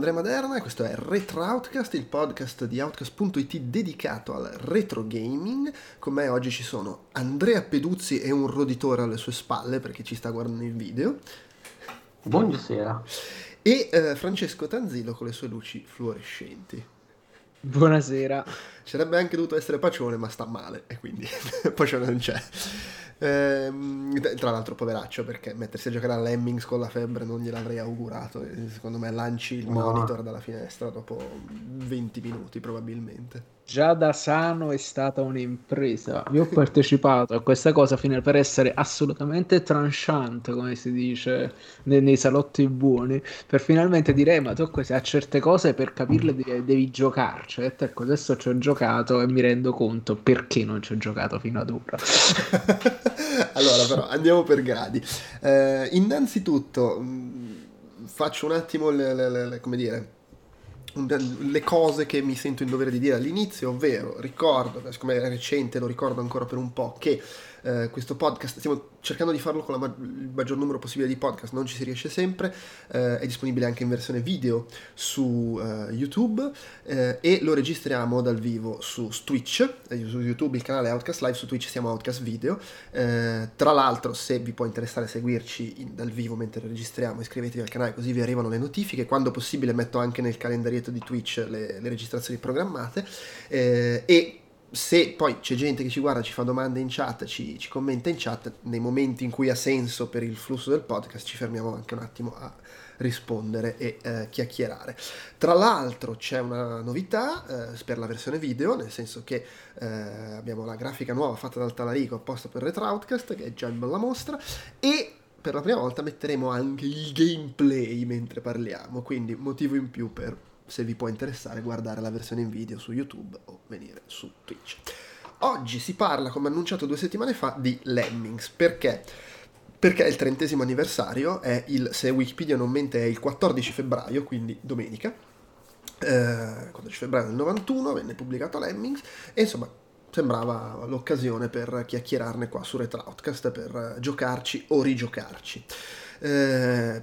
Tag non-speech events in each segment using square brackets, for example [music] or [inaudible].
Andrea Maderna e questo è Retro Outcast, il podcast di Outcast.it dedicato al retro gaming. Con me oggi ci sono Andrea Peduzzi e un roditore alle sue spalle perché ci sta guardando il video. Buonasera. E eh, Francesco Tanzilo con le sue luci fluorescenti. Buonasera. Sarebbe anche dovuto essere Pacione, ma sta male e quindi [laughs] Pacione non c'è. Ehm, tra l'altro, poveraccio, perché mettersi a giocare a Lemmings con la febbre non gliel'avrei augurato. Secondo me lanci il monitor dalla finestra dopo 20 minuti, probabilmente già da sano è stata un'impresa. Io ho partecipato a questa cosa fino per essere assolutamente tranchant, come si dice nei, nei salotti buoni, per finalmente dire: Ma tu a certe cose per capirle devi, devi giocarci. E ecco, adesso ci ho giocato e mi rendo conto perché non ci ho giocato fino ad ora. [laughs] allora, però, andiamo per gradi. Eh, innanzitutto, mh, faccio un attimo le, le, le, come dire le cose che mi sento in dovere di dire all'inizio, ovvero ricordo, siccome è recente, lo ricordo ancora per un po', che eh, questo podcast, stiamo cercando di farlo con ma- il maggior numero possibile di podcast, non ci si riesce sempre, eh, è disponibile anche in versione video su uh, YouTube eh, e lo registriamo dal vivo su Twitch, eh, su YouTube il canale Outcast Live, su Twitch siamo Outcast Video, eh, tra l'altro se vi può interessare seguirci in, dal vivo mentre registriamo iscrivetevi al canale così vi arrivano le notifiche, quando possibile metto anche nel calendarietto di Twitch le, le registrazioni programmate e se poi c'è gente che ci guarda, ci fa domande in chat, ci, ci, commenta in chat, nei momenti in cui ha senso per il flusso del podcast ci fermiamo anche un attimo a rispondere e eh, chiacchierare. Tra l'altro c'è una novità eh, per la versione video, nel senso che eh, abbiamo la grafica nuova fatta dal Talarico apposta per Retroutcast, che è già in bella mostra, e per la prima volta metteremo anche il gameplay mentre parliamo, quindi motivo in più per se vi può interessare guardare la versione in video su YouTube o venire su Twitch. Oggi si parla, come annunciato due settimane fa, di Lemmings. Perché? Perché è il trentesimo anniversario, è il, se Wikipedia non mente è il 14 febbraio, quindi domenica, eh, 14 febbraio del 91 venne pubblicato Lemmings e insomma sembrava l'occasione per chiacchierarne qua su Retroutcast, per giocarci o rigiocarci. Eh,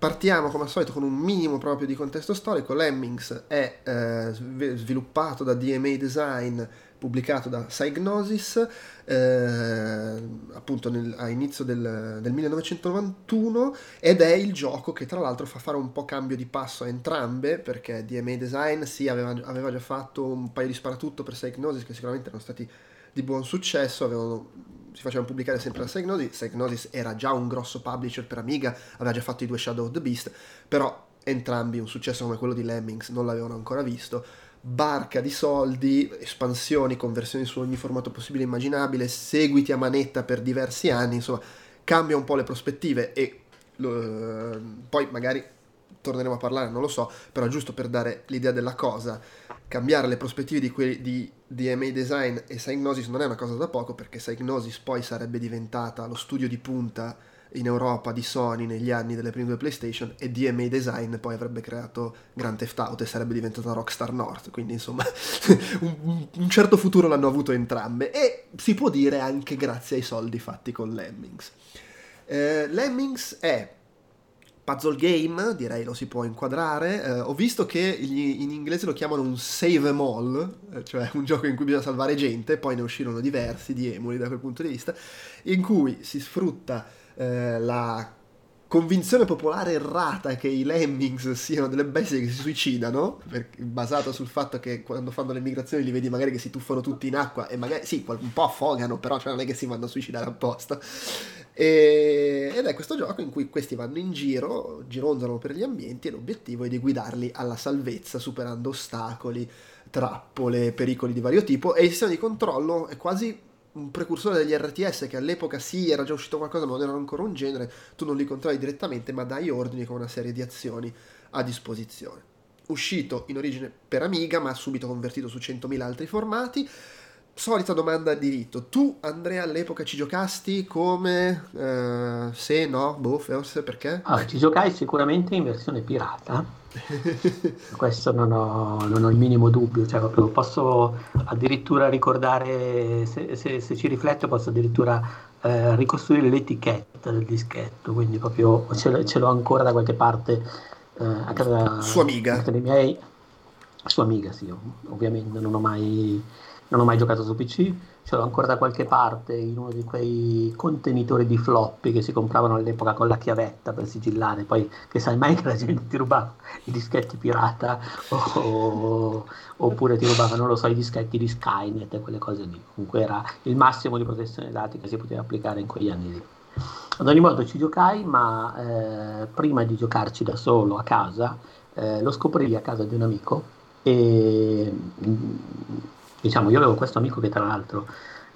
Partiamo come al solito con un minimo proprio di contesto storico. Lemmings è eh, sviluppato da DMA Design, pubblicato da Psygnosis, eh, appunto nel, a inizio del, del, 1991 ed è il gioco che tra l'altro fa fare un po' cambio di passo a entrambe perché DMA Design sì aveva, aveva già fatto un paio di sparatutto per Psygnosis che sicuramente erano stati di buon successo, avevano si facevano pubblicare sempre da Psygnosis. Psygnosis era già un grosso publisher per Amiga, aveva già fatto i due Shadow of the Beast, però entrambi un successo come quello di Lemmings non l'avevano ancora visto. Barca di soldi, espansioni, conversioni su ogni formato possibile e immaginabile, seguiti a manetta per diversi anni, insomma, cambia un po' le prospettive e lo, poi magari torneremo a parlare, non lo so, però giusto per dare l'idea della cosa, cambiare le prospettive di, quelli, di DMA Design e Psygnosis non è una cosa da poco perché Psygnosis poi sarebbe diventata lo studio di punta in Europa di Sony negli anni delle prime due PlayStation e DMA Design poi avrebbe creato Grand Theft Auto e sarebbe diventata Rockstar North, quindi insomma [laughs] un, un, certo futuro l'hanno avuto entrambe e si può dire anche grazie ai soldi fatti con Lemmings. Eh, Lemmings è puzzle game, direi lo si può inquadrare. Eh, ho visto che gli, in inglese lo chiamano un save em all, eh, cioè un gioco in cui bisogna salvare gente, poi ne uscirono diversi di emuli da quel punto di vista, in cui si sfrutta eh, la convinzione popolare errata che i lemmings siano delle bestie che si suicidano, basata sul fatto che quando fanno le migrazioni li vedi magari che si tuffano tutti in acqua e magari sì, un po' affogano, però cioè non è che si vanno a suicidare apposta. E, ed è questo gioco in cui questi vanno in giro, gironzano per gli ambienti e l'obiettivo è di guidarli alla salvezza superando ostacoli, trappole, pericoli di vario tipo. E il sistema di controllo è quasi un precursore degli RTS che all'epoca sì era già uscito qualcosa ma non era ancora un genere, tu non li controlli direttamente ma dai ordini con una serie di azioni a disposizione. Uscito in origine per Amiga ma subito convertito su 100.000 altri formati, Solita domanda a diritto. Tu, Andrea, all'epoca ci giocasti come? Eh, se, no? Boh, forse perché? Ah, ci giocai sicuramente in versione pirata. [laughs] Questo non ho, non ho, il minimo dubbio. Cioè, posso addirittura ricordare, se, se, se ci rifletto, posso addirittura eh, ricostruire l'etichetta del dischetto. Quindi proprio ce, ce l'ho ancora da qualche parte eh, a casa sua amiga. dei miei, sua amiga, sì, ovviamente non ho mai, non ho mai giocato su PC, ce l'ho ancora da qualche parte in uno di quei contenitori di floppy che si compravano all'epoca con la chiavetta per sigillare, poi che sai mai che la gente ti rubava i dischetti pirata o, oppure ti rubava, non lo so, i dischetti di Skynet e quelle cose lì. Comunque era il massimo di protezione dati che si poteva applicare in quegli anni lì. Ad ogni modo ci giocai, ma eh, prima di giocarci da solo a casa, eh, lo scoprii a casa di un amico e diciamo io avevo questo amico che tra l'altro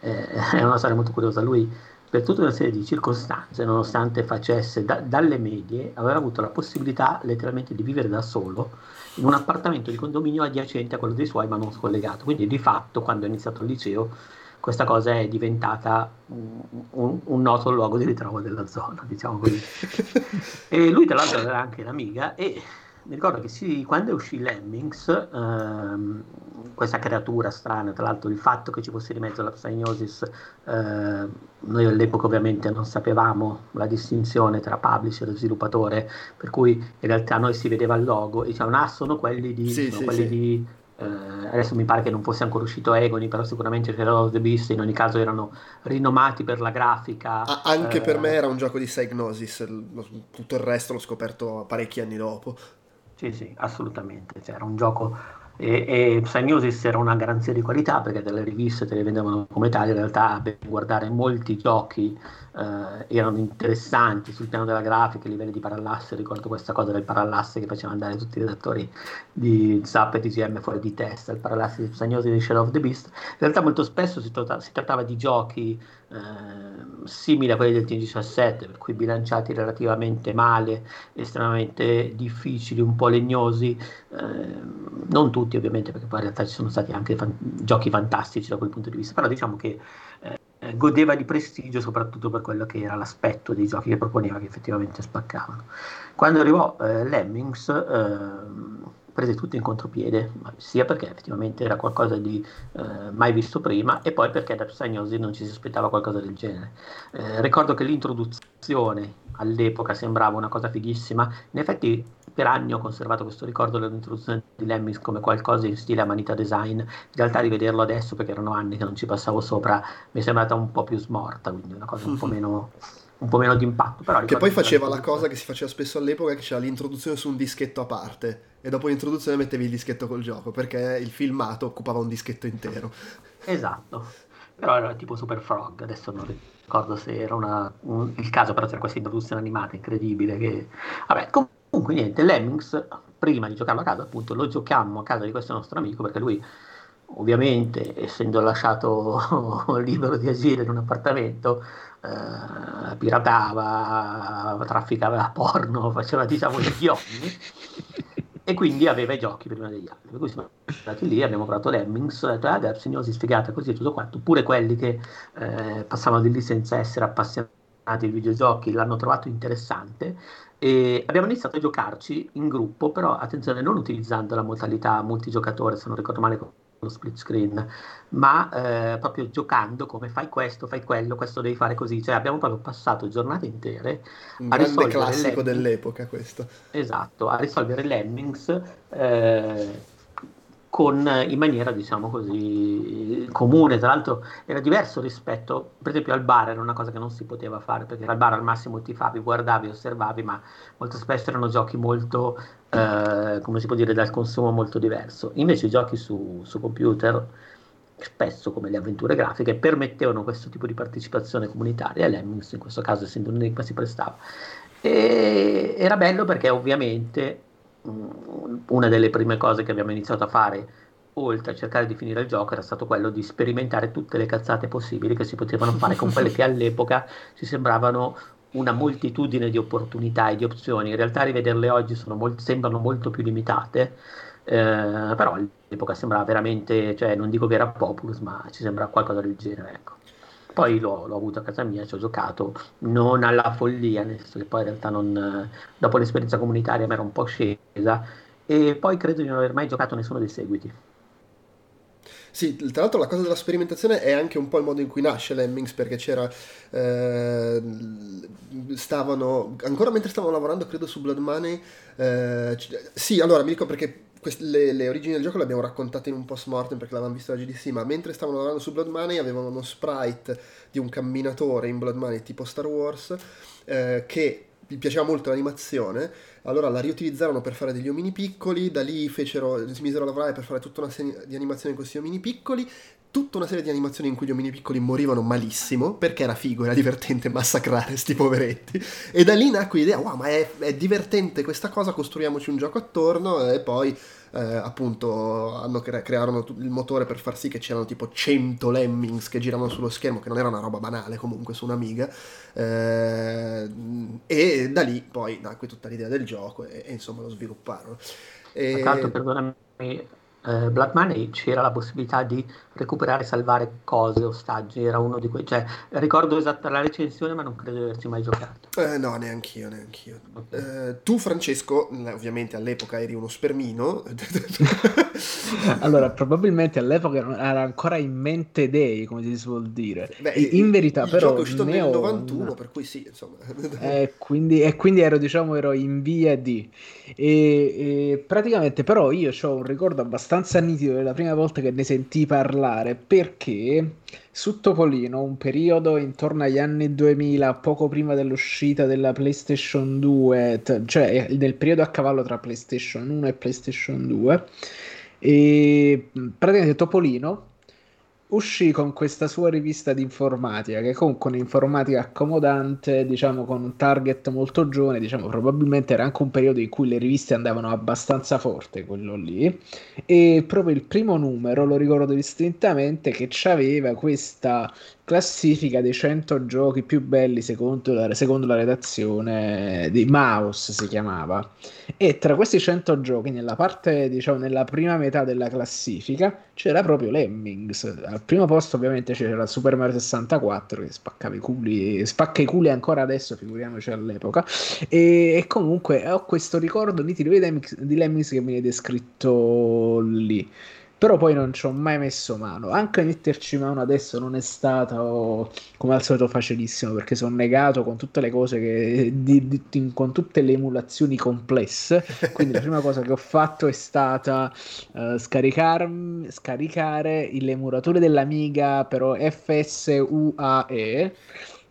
eh, [laughs] è una storia molto curiosa, lui per tutta una serie di circostanze, nonostante facesse da, dalle medie, aveva avuto la possibilità letteralmente di vivere da solo in un appartamento di condominio adiacente a quello dei suoi ma non scollegato, quindi di fatto quando è iniziato il liceo questa cosa è diventata un, un, noto luogo di ritrovo della zona, diciamo così. [laughs] e lui tra l'altro era anche un'amiga e mi ricordo che sì, quando uscì Lemmings, ehm, questa creatura strana, tra l'altro il fatto che ci fosse di mezzo la Psygnosis, eh, noi all'epoca ovviamente non sapevamo la distinzione tra publisher e sviluppatore, per cui in realtà noi si vedeva il logo e dicevano, ah, sono quelli di... Sì, sono sì, quelli sì. di eh, adesso mi pare che non fosse ancora uscito Egoni, però sicuramente Shadow of the Beast in ogni caso erano rinomati per la grafica. Ah, anche eh, per me era un gioco di Psygnosis, tutto il resto l'ho scoperto parecchi anni dopo. Sì, sì, assolutamente. Cioè, era un gioco e, e Psygnosis era una garanzia di qualità perché delle riviste te le vendevano come tali, in realtà ben guardare molti giochi eh, erano interessanti sul piano della grafica, a livelli di parallasse, ricordo questa cosa del parallasse che faceva andare tutti i redattori di Zap e TGM fuori di testa, il parallasse di Psygnosis di Shadow of the Beast. In realtà molto spesso si, tratta- si trattava di giochi eh, simili a quelli del TG17, per cui bilanciati relativamente male, estremamente difficili, un po' legnosi, eh, non tutti ovviamente, perché poi in realtà ci sono stati anche fan- giochi fantastici da quel punto di vista, però diciamo che eh, godeva di prestigio soprattutto per quello che era l'aspetto dei giochi che proponeva, che effettivamente spaccavano. Quando arrivò eh, Lemmings, ehm, prese tutto in contropiede, sia perché effettivamente era qualcosa di eh, mai visto prima e poi perché da Psygnosis non ci si aspettava qualcosa del genere. Eh, ricordo che l'introduzione all'epoca sembrava una cosa fighissima, in effetti per anni ho conservato questo ricordo dell'introduzione di Lemmings come qualcosa in stile Amanita Design, in realtà rivederlo adesso perché erano anni che non ci passavo sopra mi è sembrata un po' più smorta, quindi una cosa un po' [laughs] meno un po' meno di impatto. Però Che poi faceva la cosa che si faceva spesso all'epoca, che c'era l'introduzione su un dischetto a parte, e dopo l'introduzione mettevi il dischetto col gioco, perché il filmato occupava un dischetto intero. Esatto, però era tipo Super Frog, adesso non ricordo se era una- un- il caso, però c'era questa introduzione animata incredibile che... Vabbè, comunque niente, Lemmings, prima di giocarlo a casa, appunto, lo giocammo a casa di questo nostro amico, perché lui, ovviamente, essendo lasciato [laughs] libero di agire in un appartamento, eh, piratava, trafficava porno, [laughs] faceva, diciamo, gli [laughs] ogni e quindi aveva i giochi prima degli altri. Per cui siamo andati lì, abbiamo provato Lemmings, detto, ah, dai, Psygnosi sfigata così e tutto quanto. Pure quelli che eh, passavano di lì senza essere appassionati di videogiochi l'hanno trovato interessante e abbiamo iniziato a giocarci in gruppo, però attenzione, non utilizzando la modalità multigiocatore, se non ricordo male lo split screen, ma eh, proprio giocando come fai questo, fai quello, questo devi fare così. Cioè abbiamo proprio passato giornate intere Un a risolvere classico Lemmings. dell'epoca questo. Esatto, a risolvere Lemmings eh, con, in maniera, diciamo così, comune. Tra l'altro era diverso rispetto, per esempio al bar era una cosa che non si poteva fare, perché al bar al massimo ti favi, guardavi, osservavi, ma molto spesso erano giochi molto, eh, come si può dire, dal consumo molto diverso. Invece i giochi su, su computer, spesso come le avventure grafiche, permettevano questo tipo di partecipazione comunitaria e Lemmings in questo caso, essendo un enigma, si prestava. E era bello perché ovviamente una delle prime cose che abbiamo iniziato a fare, oltre a cercare di finire il gioco, era stato quello di sperimentare tutte le cazzate possibili che si potevano fare con quelle che all'epoca ci sembravano una moltitudine di opportunità e di opzioni. In realtà rivederle oggi molt- sembrano molto più limitate, eh, però all'epoca sembrava veramente, cioè non dico che era populus, ma ci sembra qualcosa del genere, ecco. Poi l'ho, l'ho avuto a casa mia, ci ho giocato, non alla follia, nel senso che poi in realtà non, dopo l'esperienza comunitaria mi era un po' scesa e poi credo di non aver mai giocato nessuno dei seguiti. Sì, tra l'altro la cosa della sperimentazione è anche un po' il modo in cui nasce Lemmings perché c'era... Eh, stavano... ancora mentre stavano lavorando credo su Blood Money... Eh, sì, allora mi dico perché queste, le, le, origini del gioco le abbiamo raccontate in un post mortem perché l'avevamo visto la GDC, ma mentre stavano lavorando su Blood Money avevano uno sprite di un camminatore in Blood Money tipo Star Wars eh, che gli piaceva molto l'animazione, allora la riutilizzarono per fare degli omini piccoli, da lì fecero, si misero a lavorare per fare tutta una serie di animazioni con questi omini piccoli, tutta una serie di animazioni in cui gli omini piccoli morivano malissimo, perché era figo, era divertente [laughs] massacrare questi poveretti, e da lì nacque l'idea, wow, ma è, è divertente questa cosa, costruiamoci un gioco attorno, e poi eh, appunto hanno cre- crearono il motore per far sì che c'erano tipo 100 lemmings che giravano sullo schermo, che non era una roba banale comunque su un'Amiga, eh, e da lì poi nacque tutta l'idea del gioco e, e insomma lo svilupparono. E... Tra l'altro, perdonami, eh, Black Money c'era la possibilità di recuperare e salvare cose, ostaggi, era uno di quei, cioè ricordo esatta la recensione ma non credo di averci mai giocato. Eh, no, neanch'io, neanch'io. Okay. Eh, tu Francesco, ovviamente all'epoca eri uno spermino. [laughs] allora, probabilmente all'epoca era ancora in mente dei, come si suol dire. Beh, in verità il però... Il gioco è uscito nel 91, per cui sì, insomma. eh, quindi, e quindi ero, diciamo, ero in via di... E, e praticamente però io ho un ricordo abbastanza nitido della prima volta che ne sentii parlare particolare perché su Topolino, un periodo intorno agli anni 2000, poco prima dell'uscita della PlayStation 2, t- cioè nel periodo a cavallo tra PlayStation 1 e PlayStation 2, e praticamente Topolino uscì con questa sua rivista di informatica, che comunque un'informatica accomodante, diciamo con un target molto giovane, diciamo probabilmente era anche un periodo in cui le riviste andavano abbastanza forte, quello lì, e proprio il primo numero lo ricordo distintamente che aveva questa classifica dei 100 giochi più belli secondo la, secondo la redazione di Mouse si chiamava. E tra questi 100 giochi nella parte diciamo nella prima metà della classifica c'era proprio Lemmings. Al primo posto ovviamente c'era Super Mario 64 che spaccava i culi spacca i culi ancora adesso figuriamoci all'epoca. E, e comunque ho questo ricordo nitido di Lemmings, di Lemmings che viene descritto lì però poi non ci ho mai messo mano. Anche metterci mano adesso non è stato come al solito facilissimo perché sono negato con tutte le cose che di, di, con tutte le emulazioni complesse. Quindi la prima cosa che ho fatto è stata uh, scaricar, scaricare l'emulatore dell'Amiga, però FSUAE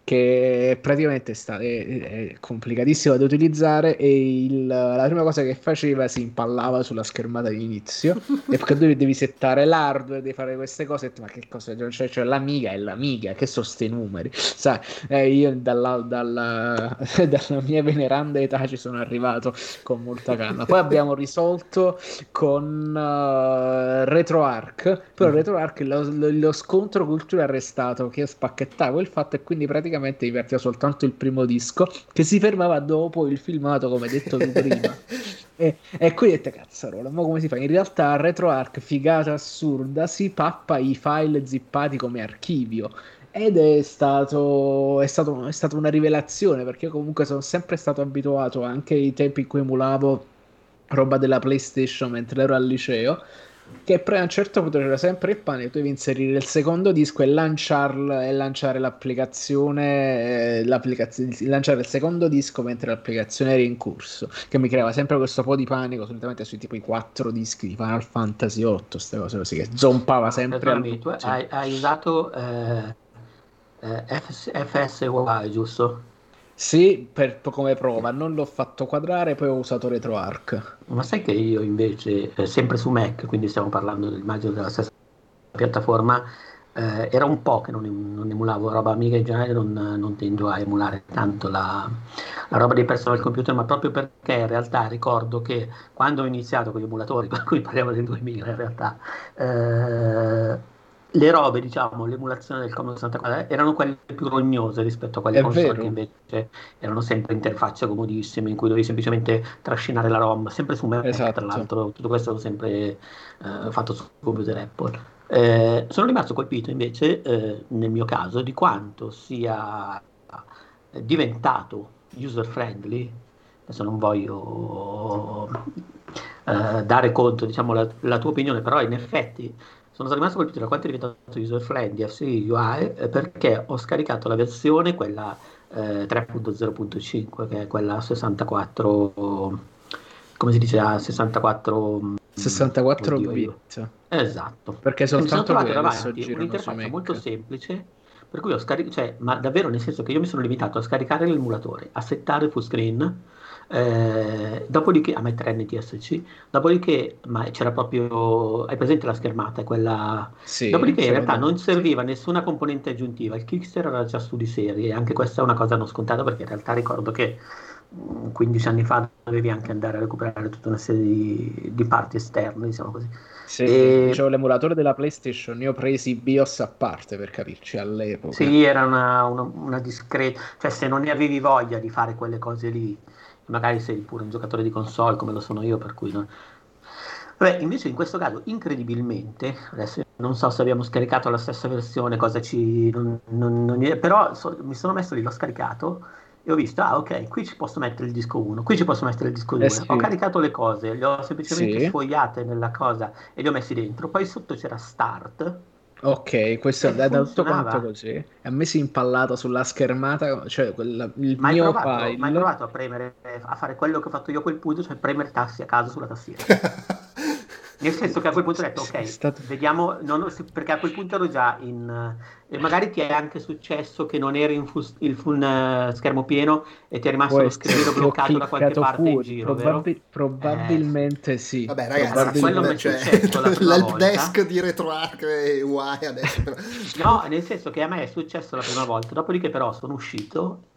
che praticamente è, sta- è, è complicatissimo da utilizzare e il, la prima cosa che faceva si impallava sulla schermata di inizio [laughs] e perché tu devi settare l'hardware, devi fare queste cose ma che cosa cioè, cioè l'amiga è l'amiga che sono sti numeri sai eh, io dalla, dalla, [laughs] dalla, mia veneranda età ci sono arrivato con molta calma poi abbiamo risolto con uh, RetroArch però mm. RetroArch lo, lo, lo scontro culturale è restato che spacchettavo il fatto e quindi praticamente praticamente divertiva soltanto il primo disco che si fermava dopo il filmato come detto tu prima. [laughs] E, e qui dette cazzarola ma come si fa? In realtà RetroArch figata assurda si pappa i file zippati come archivio. Ed è stato, è, stato, è stata una rivelazione perché comunque sono sempre stato abituato anche ai tempi in cui emulavo roba della PlayStation mentre ero al liceo che poi a un certo punto c'era sempre il pane, tu devi inserire il secondo disco e, lanciarlo, e lanciare l'applicazione, eh, l'applicazione, lanciare il secondo disco mentre l'applicazione era in corso, che mi creava sempre questo po' di panico, solitamente sui tipo i quattro dischi di Final Fantasy 8, queste cose così, che zompava sempre. Perdonami, tu hai, hai usato eh, eh, FS, FSY, giusto? Sì, per, come prova, non l'ho fatto quadrare, poi ho usato RetroArch. Ma sai che io invece, eh, sempre su Mac, quindi stiamo parlando immagino della stessa piattaforma, eh, era un po' che non, non, emulavo roba amica in generale, non, non tendo a emulare tanto la, la, roba dei personal computer, ma proprio perché in realtà ricordo che quando ho iniziato con gli emulatori, [laughs] per cui parliamo del 2000 in realtà, eh, le robe, diciamo, l'emulazione del Commodore 64 erano quelle più rognose rispetto a quelle È console vero. che invece erano sempre interfacce comodissime in cui dovevi semplicemente trascinare la ROM, sempre su Mac, esatto. tra l'altro, tutto questo l'ho sempre eh, fatto su computer Apple. Eh, sono rimasto colpito invece, eh, nel mio caso, di quanto sia diventato user friendly. Adesso non voglio eh, dare conto, diciamo, la, la tua opinione, però in effetti sono rimasto colpito da quanto è diventato user friendly FC UI eh, perché ho scaricato la versione, quella eh, 3.0.5, che è quella 64, come si dice, a 64... 64 oddio, bit. Esatto. Perché soltanto quello davanti un'interfaccia molto semplice per cui ho scaricato, cioè, ma davvero nel senso che io mi sono limitato a scaricare l'emulatore, a settare full screen, eh, dopodiché a mettere NTSC, dopodiché ma c'era proprio, hai presente la schermata, quella... Sì, dopodiché in realtà non serviva nessuna componente aggiuntiva, il Kickster era già su di serie, e anche questa è una cosa non scontata perché in realtà ricordo che 15 anni fa dovevi anche andare a recuperare tutta una serie di, di parti esterne, diciamo così. Sì, e... Dicevo, l'emulatore della PlayStation, io ho presi BIOS a parte per capirci all'epoca. Sì, era una, una, una discreta, cioè se non ne avevi voglia di fare quelle cose lì, magari sei pure un giocatore di console come lo sono io, per cui no. Vabbè, invece in questo caso, incredibilmente, adesso non so se abbiamo scaricato la stessa versione, cosa ci... Non, non, non, però so, mi sono messo lì, l'ho scaricato e ho visto, ah ok, qui ci posso mettere il disco 1, qui ci posso mettere il disco 2. Eh sì. Ho caricato le cose, le ho semplicemente sì. sfogliate nella cosa e le ho messi dentro. Poi sotto c'era Start. Ok, questo è da tutto quanto così. A me si impallato sulla schermata, cioè quella, il mai mio provato, file. Mai provato a premere, a fare quello che ho fatto io a quel punto, cioè premere tassi a caso sulla tastiera. [laughs] Nel senso che a quel punto ho detto, ok, stato... vediamo, non, perché a quel punto ero già in... E magari ti è anche successo che non eri in full, il full uh, schermo pieno e ti è rimasto Può lo schermo bloccato da qualche parte pure, in giro, probabil- Probabilmente eh. sì. Vabbè ragazzi, quello mi è cioè, successo [laughs] l'help desk di RetroArch e UI adesso. no, nel senso che a me è successo la prima volta, dopodiché però sono uscito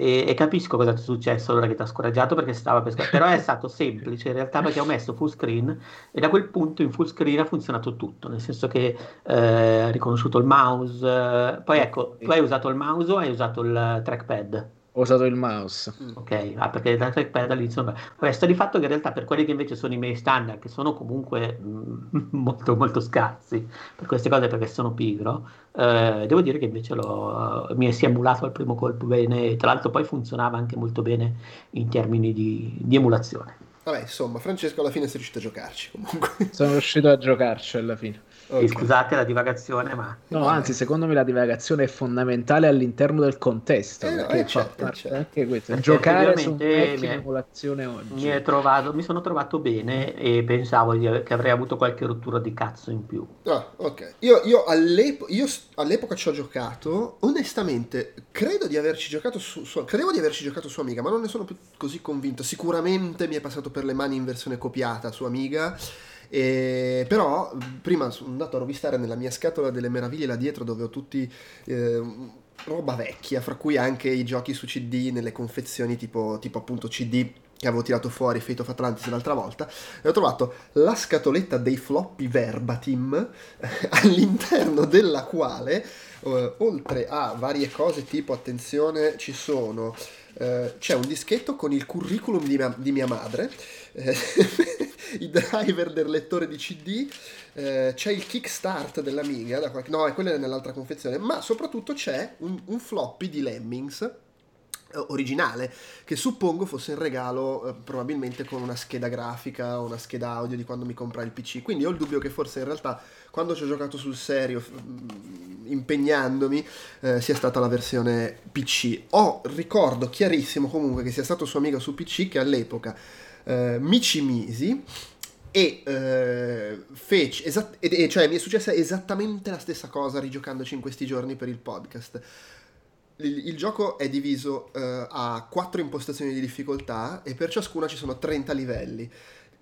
e, e, capisco cosa ti è successo allora che ti ha scoraggiato perché stava per però è stato semplice in realtà perché ho messo full screen e da quel punto in full screen ha funzionato tutto nel senso che eh, ha riconosciuto il mouse eh, poi ecco tu hai usato il mouse o hai usato il trackpad ho usato il mouse. Mm. Ok, ah, perché da trackpad all'inizio... Vabbè, sta di fatto che in realtà per quelli che invece sono i miei standard, che sono comunque mh, mm, [laughs] molto molto scarsi per queste cose perché sono pigro, eh, devo dire che invece l'ho, mi si è emulato al primo colpo bene, tra l'altro poi funzionava anche molto bene in termini di, di emulazione. Vabbè, insomma, Francesco alla fine sei riuscito a giocarci comunque. Sono riuscito a giocarci alla fine. Okay. Scusate la divagazione, ma... No, anzi, secondo me la divagazione è fondamentale all'interno del contesto. Eh, perché eh, certo, fa certo. anche questo. Perché Giocare su un in emulazione oggi. Mi, trovato, mi, sono trovato bene e pensavo di, che avrei avuto qualche rottura di cazzo in più. Ah, ok. Io, io, all'epo- io all'epoca ci ho giocato, onestamente, credo di averci giocato su, su, credevo di averci giocato su Amiga, ma non ne sono più così convinto. Sicuramente mi è passato per le mani in versione copiata su Amiga e, però prima sono andato a rovistare nella mia scatola delle meraviglie là dietro dove ho tutti... Eh, roba vecchia, fra cui anche i giochi su CD nelle confezioni tipo, tipo appunto CD che avevo tirato fuori Fate of Atlantis l'altra volta. E ho trovato la scatoletta dei floppy verbatim [laughs] all'interno della quale eh, oltre a varie cose tipo attenzione ci sono eh, c'è un dischetto con il curriculum di mia, di mia madre eh, [laughs] i driver del lettore di CD, eh, c'è il kickstart dell'Amiga, da qualche... no, è quella nell'altra confezione, ma soprattutto c'è un, un floppy di Lemmings originale che suppongo fosse in regalo eh, probabilmente con una scheda grafica o una scheda audio di quando mi comprai il PC quindi ho il dubbio che forse in realtà quando ci ho giocato sul serio mm, impegnandomi eh, sia stata la versione PC ho ricordo chiarissimo comunque che sia stato suo amico su PC che all'epoca eh, mi ci misi e eh, fece esat- e, cioè mi è successa esattamente la stessa cosa rigiocandoci in questi giorni per il podcast il, il gioco è diviso eh, a quattro impostazioni di difficoltà e per ciascuna ci sono 30 livelli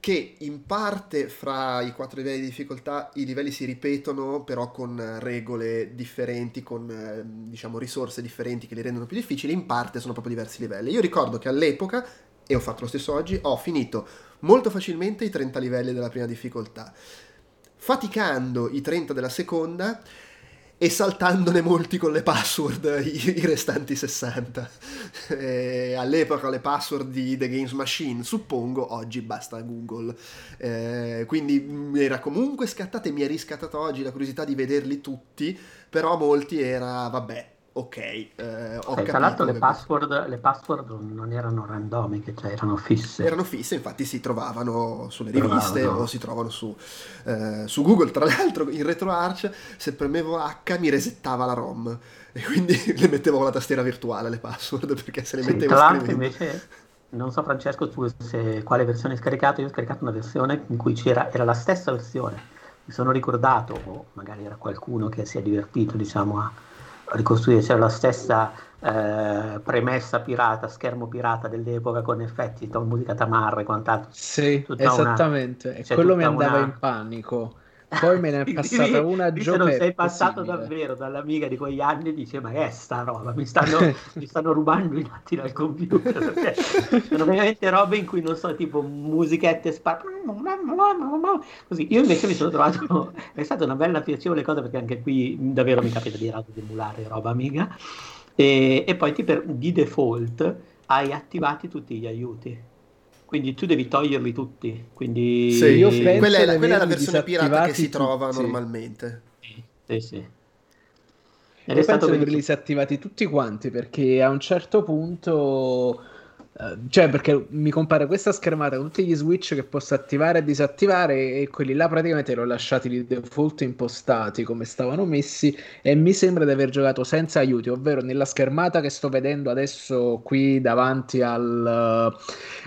che in parte fra i quattro livelli di difficoltà i livelli si ripetono però con regole differenti, con eh, diciamo risorse differenti che li rendono più difficili, in parte sono proprio diversi livelli. Io ricordo che all'epoca e ho fatto lo stesso oggi, ho finito molto facilmente i 30 livelli della prima difficoltà, faticando i 30 della seconda e saltandone molti con le password i, i restanti 60. E all'epoca le password di The Games Machine, suppongo, oggi basta Google. Eh, quindi mi era comunque scattata e mi è riscattata oggi la curiosità di vederli tutti, però molti era, vabbè, ok, eh, ho okay, Tra l'altro le password, le password, non erano randomiche, cioè erano fisse. Erano fisse, infatti si trovavano sulle riviste o si trovano su, eh, su, Google. Tra l'altro in RetroArch se premevo H mi resettava la ROM e quindi [laughs] le mettevo con la tastiera virtuale le password perché se le sì, mettevo tra l'altro invece non so Francesco tu se, quale versione hai scaricato, io ho scaricato una versione in cui c'era, era la stessa versione. Mi sono ricordato, o magari era qualcuno che si è divertito diciamo a ricostruire, c'era la stessa eh, premessa pirata, schermo pirata dell'epoca con effetti, musica tamarra e quant'altro. Sì, esattamente, una, e quello mi andava una... in panico poi me [laughs] ne è passata una giornata. Non sei passato davvero dall'amiga di quegli anni, dice: Ma che è sta roba? Mi stanno, [laughs] mi stanno rubando i dati dal computer. [laughs] sono veramente robe in cui non so, tipo musichette spar. Così. Io invece mi sono trovato. È stata una bella piacevole cosa perché anche qui davvero mi capita di emulare roba amiga. E, e poi ti per, di default hai attivati tutti gli aiuti quindi tu devi toglierli tutti. Quindi... Sì, io penso quella, è la, quella è la versione pirata che si trova tutti. normalmente. Sì, sì. sì. Ed io penso di averli disattivati tutti quanti perché a un certo punto cioè, perché mi compare questa schermata con tutti gli switch che posso attivare e disattivare, e quelli là praticamente li ho lasciati di default impostati come stavano messi. E mi sembra di aver giocato senza aiuti, ovvero nella schermata che sto vedendo adesso qui davanti al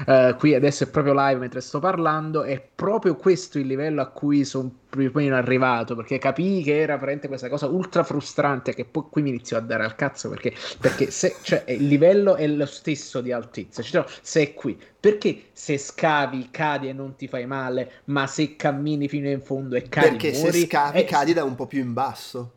uh, qui adesso è proprio live mentre sto parlando. È proprio questo il livello a cui sono prima arrivato perché capii che era veramente questa cosa ultra frustrante che poi qui mi iniziò a dare al cazzo perché, perché se, cioè, il livello è lo stesso di altezza cioè, se è qui perché se scavi cadi e non ti fai male ma se cammini fino in fondo e cadi perché muori, se scavi è... cadi da un po' più in basso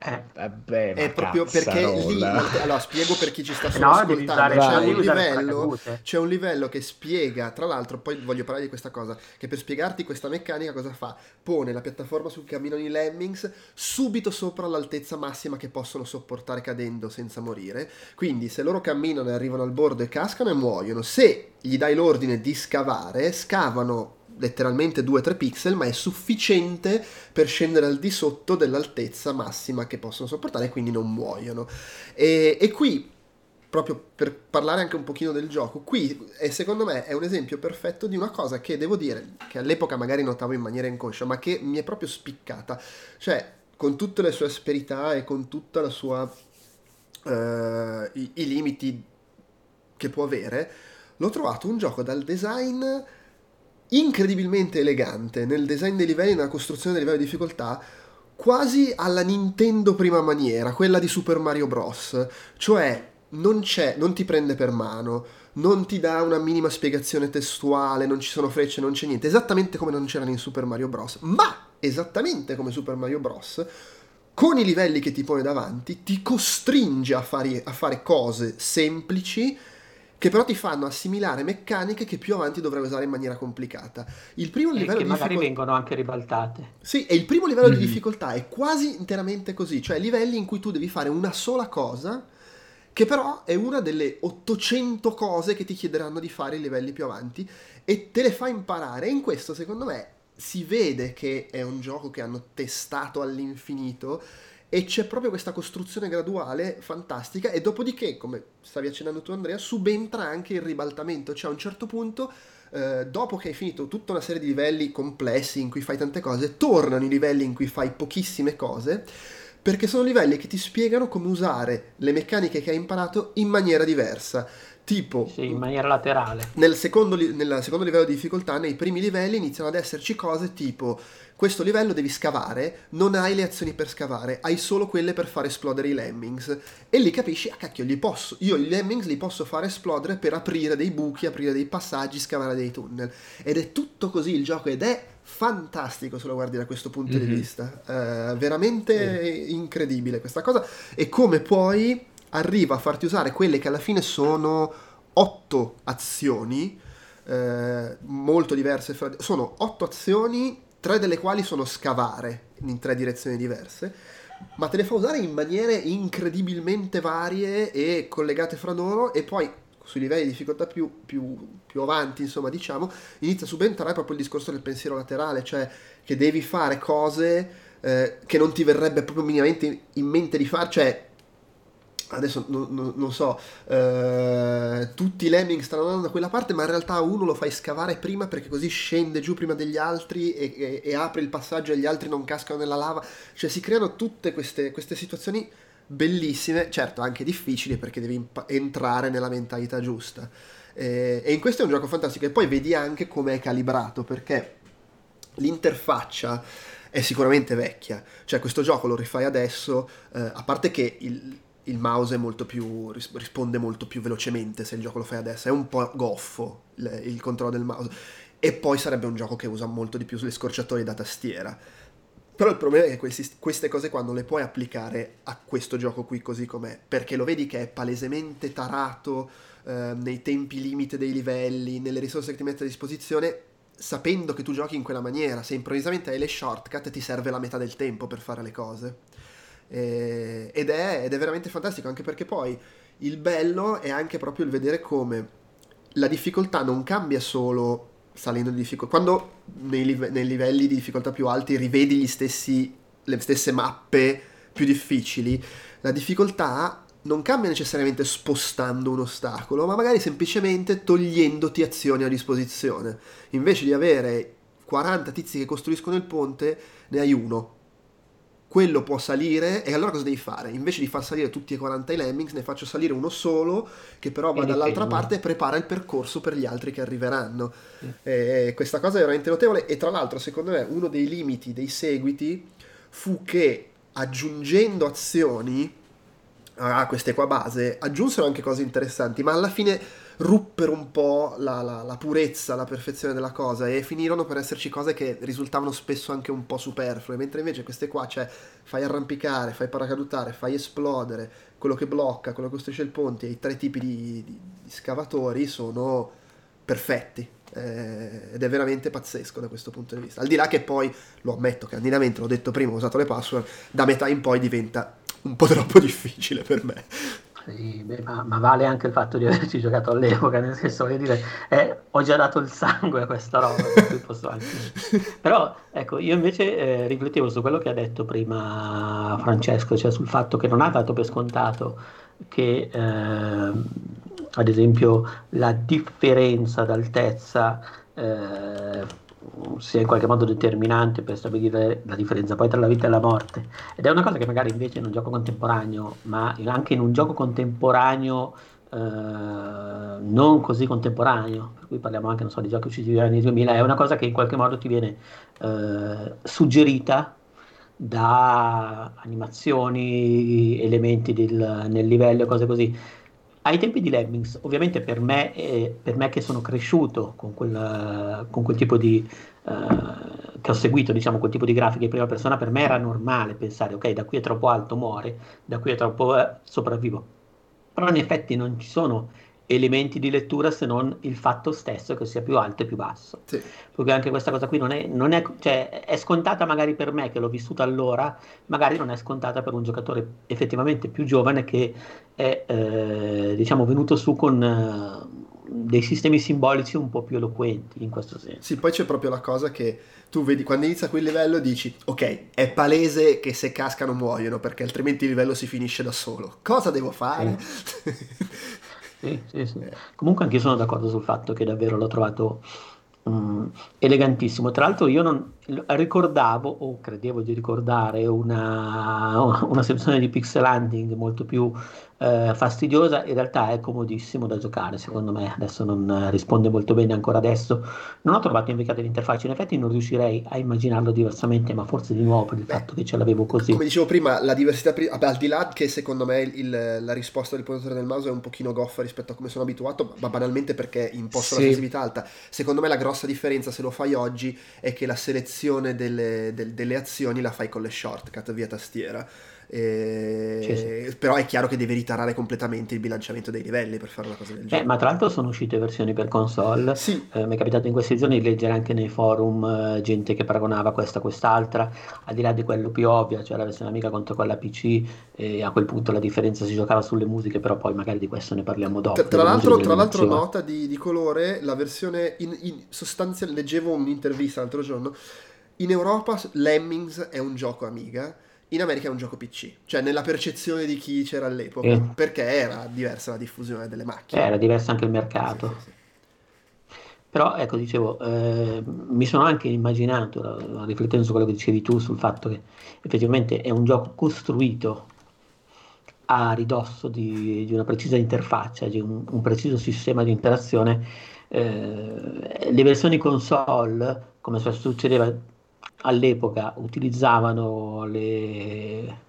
eh, vabbè, è proprio perché lì allora spiego per chi ci sta solo no, ascoltando. c'è un, livello, c'è un livello che spiega tra l'altro poi voglio parlare di questa cosa che per spiegarti questa meccanica cosa fa? Pone la piattaforma sul cammino di Lemmings subito sopra l'altezza massima che possono sopportare cadendo senza morire. Quindi se loro camminano e arrivano al bordo e cascano e muoiono. Se gli dai l'ordine di scavare scavano letteralmente 2-3 pixel, ma è sufficiente per scendere al di sotto dell'altezza massima che possono sopportare quindi non muoiono. E, e qui, proprio per parlare anche un pochino del gioco, qui è, secondo me è un esempio perfetto di una cosa che devo dire, che all'epoca magari notavo in maniera inconscia, ma che mi è proprio spiccata. Cioè, con tutte le sue asperità e con tutta la sua... Uh, i, i limiti che può avere, l'ho trovato un gioco dal design incredibilmente elegante nel design dei livelli, nella costruzione dei livelli di difficoltà, quasi alla Nintendo prima maniera, quella di Super Mario Bros. Cioè, non non ti prende per mano, non ti dà una minima spiegazione testuale, non ci sono frecce, non c'è niente, esattamente come non c'erano in Super Mario Bros. Ma, esattamente come Super Mario Bros., con i livelli che ti pone davanti, ti costringe a fare, a fare cose semplici che però ti fanno assimilare meccaniche che più avanti dovrai usare in maniera complicata. Il primo e livello che di magari difficol... vengono anche ribaltate. Sì, e il primo livello mm. di difficoltà è quasi interamente così, cioè livelli in cui tu devi fare una sola cosa che però è una delle 800 cose che ti chiederanno di fare i livelli più avanti e te le fa imparare. E in questo, secondo me, si vede che è un gioco che hanno testato all'infinito e c'è proprio questa costruzione graduale fantastica e dopodiché, come stavi accennando tu Andrea, subentra anche il ribaltamento, cioè a un certo punto, eh, dopo che hai finito tutta una serie di livelli complessi in cui fai tante cose, tornano i livelli in cui fai pochissime cose, perché sono livelli che ti spiegano come usare le meccaniche che hai imparato in maniera diversa. Tipo, sì, in maniera laterale. Nel secondo, nel secondo livello di difficoltà, nei primi livelli iniziano ad esserci cose tipo questo livello devi scavare, non hai le azioni per scavare, hai solo quelle per far esplodere i lemmings. E lì capisci, ah cacchio, li posso, io i lemmings li posso fare esplodere per aprire dei buchi, aprire dei passaggi, scavare dei tunnel. Ed è tutto così il gioco ed è fantastico se lo guardi da questo punto mm-hmm. di mhm. vista. Uh, veramente mm. incredibile questa cosa. E come poi arriva a farti usare quelle che alla fine sono otto azioni. Uh, molto diverse fra... sono otto azioni tre delle quali sono scavare in tre direzioni diverse, ma te le fa usare in maniere incredibilmente varie e collegate fra loro e poi sui livelli di difficoltà più, più, più avanti, insomma, diciamo, inizia a subentrare proprio il discorso del pensiero laterale, cioè che devi fare cose eh, che non ti verrebbe proprio minimamente in mente di fare, cioè adesso non, non, non so, eh, tutti i lemming stanno andando da quella parte, ma in realtà uno lo fai scavare prima perché così scende giù prima degli altri e, e, e apre il passaggio e gli altri non cascano nella lava. Cioè si creano tutte queste, queste situazioni bellissime, certo anche difficili perché devi imp- entrare nella mentalità giusta. Eh, e in questo è un gioco fantastico e poi vedi anche come è calibrato perché l'interfaccia è sicuramente vecchia, cioè questo gioco lo rifai adesso, eh, a parte che il, il mouse molto più, risponde molto più velocemente se il gioco lo fai adesso, è un po' goffo il, il controllo del mouse e poi sarebbe un gioco che usa molto di più le scorciatoie da tastiera. Però il problema è che questi, queste cose qua non le puoi applicare a questo gioco qui così com'è, perché lo vedi che è palesemente tarato eh, nei tempi limite dei livelli, nelle risorse che ti mette a disposizione, sapendo che tu giochi in quella maniera. Se improvvisamente hai le shortcut ti serve la metà del tempo per fare le cose. Eh, ed, è, ed è veramente fantastico, anche perché poi il bello è anche proprio il vedere come la difficoltà non cambia solo salendo di difficoltà. Quando nei, live- nei, livelli di difficoltà più alti rivedi stessi, le stesse mappe più difficili, la difficoltà non cambia necessariamente spostando un ostacolo, ma magari semplicemente togliendoti azioni a disposizione. Invece di avere 40 tizi che costruiscono il ponte, ne hai uno quello può salire e allora cosa devi fare? Invece di far salire tutti e 40 i lemmings ne faccio salire uno solo che però va dall'altra parte e prepara il percorso per gli altri che arriveranno. Mm. E questa cosa è veramente notevole e tra l'altro secondo me uno dei limiti dei seguiti fu che aggiungendo azioni a queste qua base aggiunsero anche cose interessanti ma alla fine ruppero un po' la, la, la, purezza, la perfezione della cosa e finirono per esserci cose che risultavano spesso anche un po' superflue, mentre invece queste qua, cioè fai arrampicare, fai paracadutare, fai esplodere, quello che blocca, quello che costruisce il ponte e i tre tipi di, di, di scavatori sono perfetti. Eh, ed è veramente pazzesco da questo punto di vista. Al di là che poi, lo ammetto, candidamente, l'ho detto prima, ho usato le password, da metà in poi diventa un po' troppo [laughs] difficile per me. Sì, beh, ma, ma, vale anche il fatto di averci [laughs] giocato all'epoca, nel senso, voglio dire, eh, ho già dato il sangue a questa roba, [laughs] Però, ecco, io invece eh, riflettevo su quello che ha detto prima Francesco, cioè sul fatto che non ha dato per scontato che, eh, ad esempio, la differenza d'altezza eh, sia in qualche modo determinante per stabilire la differenza poi tra la vita e la morte. Ed è una cosa che magari invece in un gioco contemporaneo, ma anche in un gioco contemporaneo eh, non così contemporaneo, per cui parliamo anche so, di giochi usciti negli anni 2000, è una cosa che in qualche modo ti viene eh, suggerita da animazioni, elementi del, nel livello e cose così ai tempi di Lemmings, ovviamente per me, eh, per me che sono cresciuto con quel, con quel tipo di... Eh, che ho seguito, diciamo, quel tipo di grafiche in prima persona, per me era normale pensare, ok, da qui è troppo alto, muore, da qui è troppo eh, sopravvivo. Però in effetti non ci sono elementi di lettura se non il fatto stesso che sia più alto e più basso. Sì. Perché anche questa cosa qui non è, non è, cioè, è scontata magari per me che l'ho vissuta allora, magari non è scontata per un giocatore effettivamente più giovane che è eh, diciamo venuto su con eh, dei sistemi simbolici un po' più eloquenti in questo senso. Sì, poi c'è proprio la cosa che tu vedi quando inizia quel livello dici ok, è palese che se cascano muoiono perché altrimenti il livello si finisce da solo. Cosa devo fare? Sì. [laughs] Sì, sì, sì. Comunque anche io sono d'accordo sul fatto che davvero l'ho trovato um, elegantissimo. Tra l'altro io non ricordavo o credevo di ricordare una, una sezione di pixel hunting molto più eh, fastidiosa, in realtà è comodissimo da giocare, secondo me, adesso non risponde molto bene ancora adesso. Non ho trovato invecchiate l'interfaccia, in effetti non riuscirei a immaginarlo diversamente, ma forse di nuovo per il Beh, fatto che ce l'avevo così. Come dicevo prima, la diversità, vabbè, al di là che secondo me il, la risposta del protettore del mouse è un pochino goffa rispetto a come sono abituato, ma banalmente perché imposto sì. la sensibilità alta. Secondo me la grossa differenza se lo fai oggi è che la selezione delle, del, delle azioni la fai con le shortcut via tastiera eh, sì, sì. Però è chiaro che deve ritarare completamente il bilanciamento dei livelli per fare una cosa del genere. Eh, ma tra l'altro sono uscite versioni per console. Sì. Eh, mi è capitato in questi giorni di leggere anche nei forum eh, gente che paragonava questa a quest'altra, al di là di quello più ovvio, cioè la versione amica contro quella PC, e a quel punto la differenza si giocava sulle musiche, però poi magari di questo ne parliamo dopo. Tra, tra l'altro, tra l'altro nota di, di, colore, la versione in, in sostanziale, leggevo un'intervista l'altro giorno, in Europa Lemmings è un gioco Amiga in America è un gioco PC, cioè nella percezione di chi c'era all'epoca, Eh. perché era diversa la diffusione delle macchine. Era diverso anche il mercato. Sì, sì, sì. Però ecco, dicevo, eh, mi sono anche immaginato, riflettendo su quello che dicevi tu, sul fatto che effettivamente è un gioco costruito a ridosso di, di una precisa interfaccia, di un, un preciso sistema di interazione. Eh, le versioni console, come succedeva all'epoca, utilizzavano le,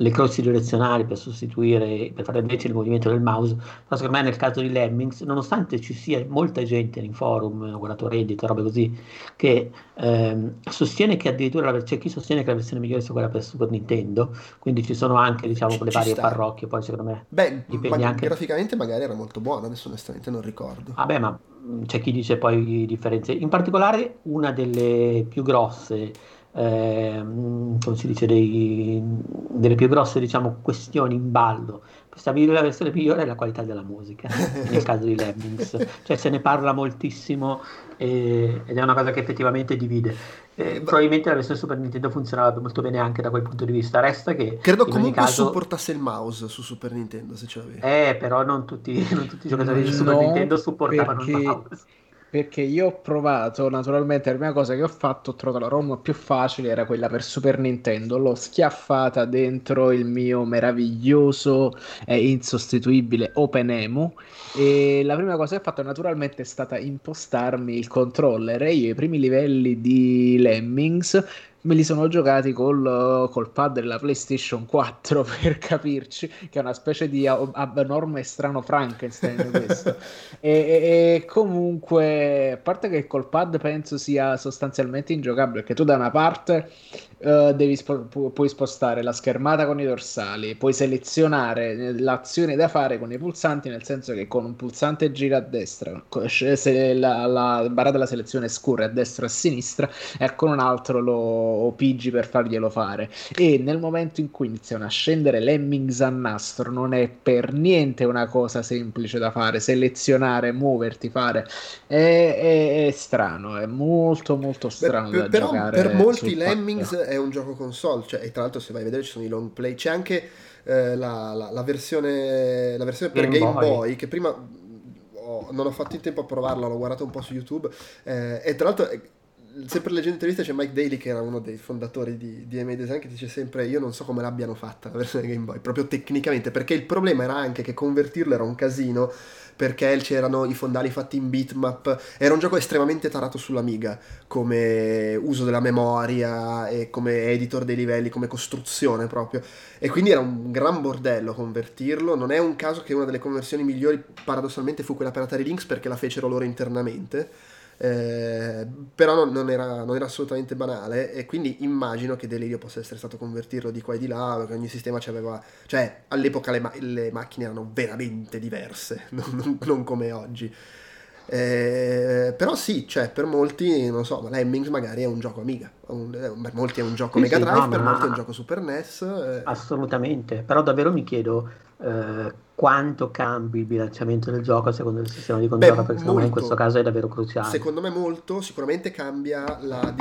le croci direzionali per sostituire, per fare invece il movimento del mouse, però secondo me nel caso di Lemmings, nonostante ci sia molta gente in forum, ho guardato Reddit, robe così, che ehm, sostiene che addirittura c'è chi sostiene che la versione migliore sia quella per Super Nintendo, quindi ci sono anche diciamo Ci- quelle varie sta. parrocchie, poi secondo me Beh, dipende ma- anche... graficamente magari era molto buono, adesso onestamente non ricordo. Vabbè, ma c'è chi dice poi differenze. In particolare, una delle più grosse, ehm, come si dice, dei- delle più grosse, diciamo, questioni in ballo per stabilire la versione migliore è la qualità della musica, [laughs] nel caso di Lemmings. Cioè, se ne parla moltissimo e- ed è una cosa che effettivamente divide. Eh, Eh, probabilmente la versione Super Nintendo funzionava molto bene anche da quel punto di vista. Resta che Credo comunque caso... supportasse il mouse su Super Nintendo se ce l'avevi. Eh, però non tutti, non tutti i giocatori di Super No, Nintendo supportavano il perché- mouse. Perché io ho provato, naturalmente la prima cosa che ho fatto, ho trovato la ROM più facile, era quella per Super Nintendo, l'ho schiaffata dentro il mio meraviglioso e insostituibile OpenEMU e la prima cosa che ho fatto naturalmente è stata impostarmi il controller. E io i primi livelli di Lemmings me li sono giocati col, col pad della PlayStation 4 [laughs] per capirci, che è una specie di ab- abnorme e strano Frankenstein questo. [laughs] E, e- e comunque, a parte che col pad penso sia sostanzialmente ingiocabile, perché tu da una parte eh, devi spo- pu- puoi spostare la schermata con i dorsali, puoi selezionare l'azione da fare con i pulsanti, nel senso che con un pulsante gira a destra, se la, la barra della selezione scurre a destra e a sinistra, e con un altro lo pigi per farglielo fare. E nel momento in cui iniziano a scendere lemmings a nastro, non è per niente una cosa semplice da fare. Selezionare, muoverti, fare è, è- è strano, è molto, molto Beh, strano per, da però giocare. per molti Lemmings. È un gioco console, cioè, e tra l'altro se vai a vedere ci sono i long play, c'è anche eh, la, la- la versione, la versione per Game Game Boy. Boy, che prima ho- non ho fatto in tempo a provarla, l'ho guardata un po' su YouTube, eh, e tra l'altro eh, sempre leggendo interviste c'è Mike Daly che era uno dei fondatori di DMA Design che dice sempre io non so come l'abbiano fatta la versione Game Boy, proprio tecnicamente, perché il problema era anche che convertirlo era un casino perché c'erano i fondali fatti in bitmap, era un gioco estremamente tarato sull'Amiga come uso della memoria e come editor dei livelli, come costruzione proprio. E quindi era un gran bordello convertirlo. Non è un caso che una delle conversioni migliori paradossalmente fu quella per Atari Lynx perché la fecero loro internamente. Eh, però non, non era, non era assolutamente banale e quindi immagino che Delirio possa essere stato convertirlo di qua e di là perché ogni sistema aveva cioè all'epoca le, ma- le macchine erano veramente diverse [laughs] non, non- come oggi Eh, però sì, cioè per molti, non so, ma Lemmings magari è un gioco Amiga, un- per molti è un gioco Sì, Mega sì, Drive, no, per molti è un gioco Super NES. eh, Assolutamente, però davvero mi chiedo eh, quanto cambi il bilanciamento del gioco secondo il sistema di controllo, Beh, perché secondo me in molto. questo caso è davvero cruciale. Secondo me molto, sicuramente cambia la,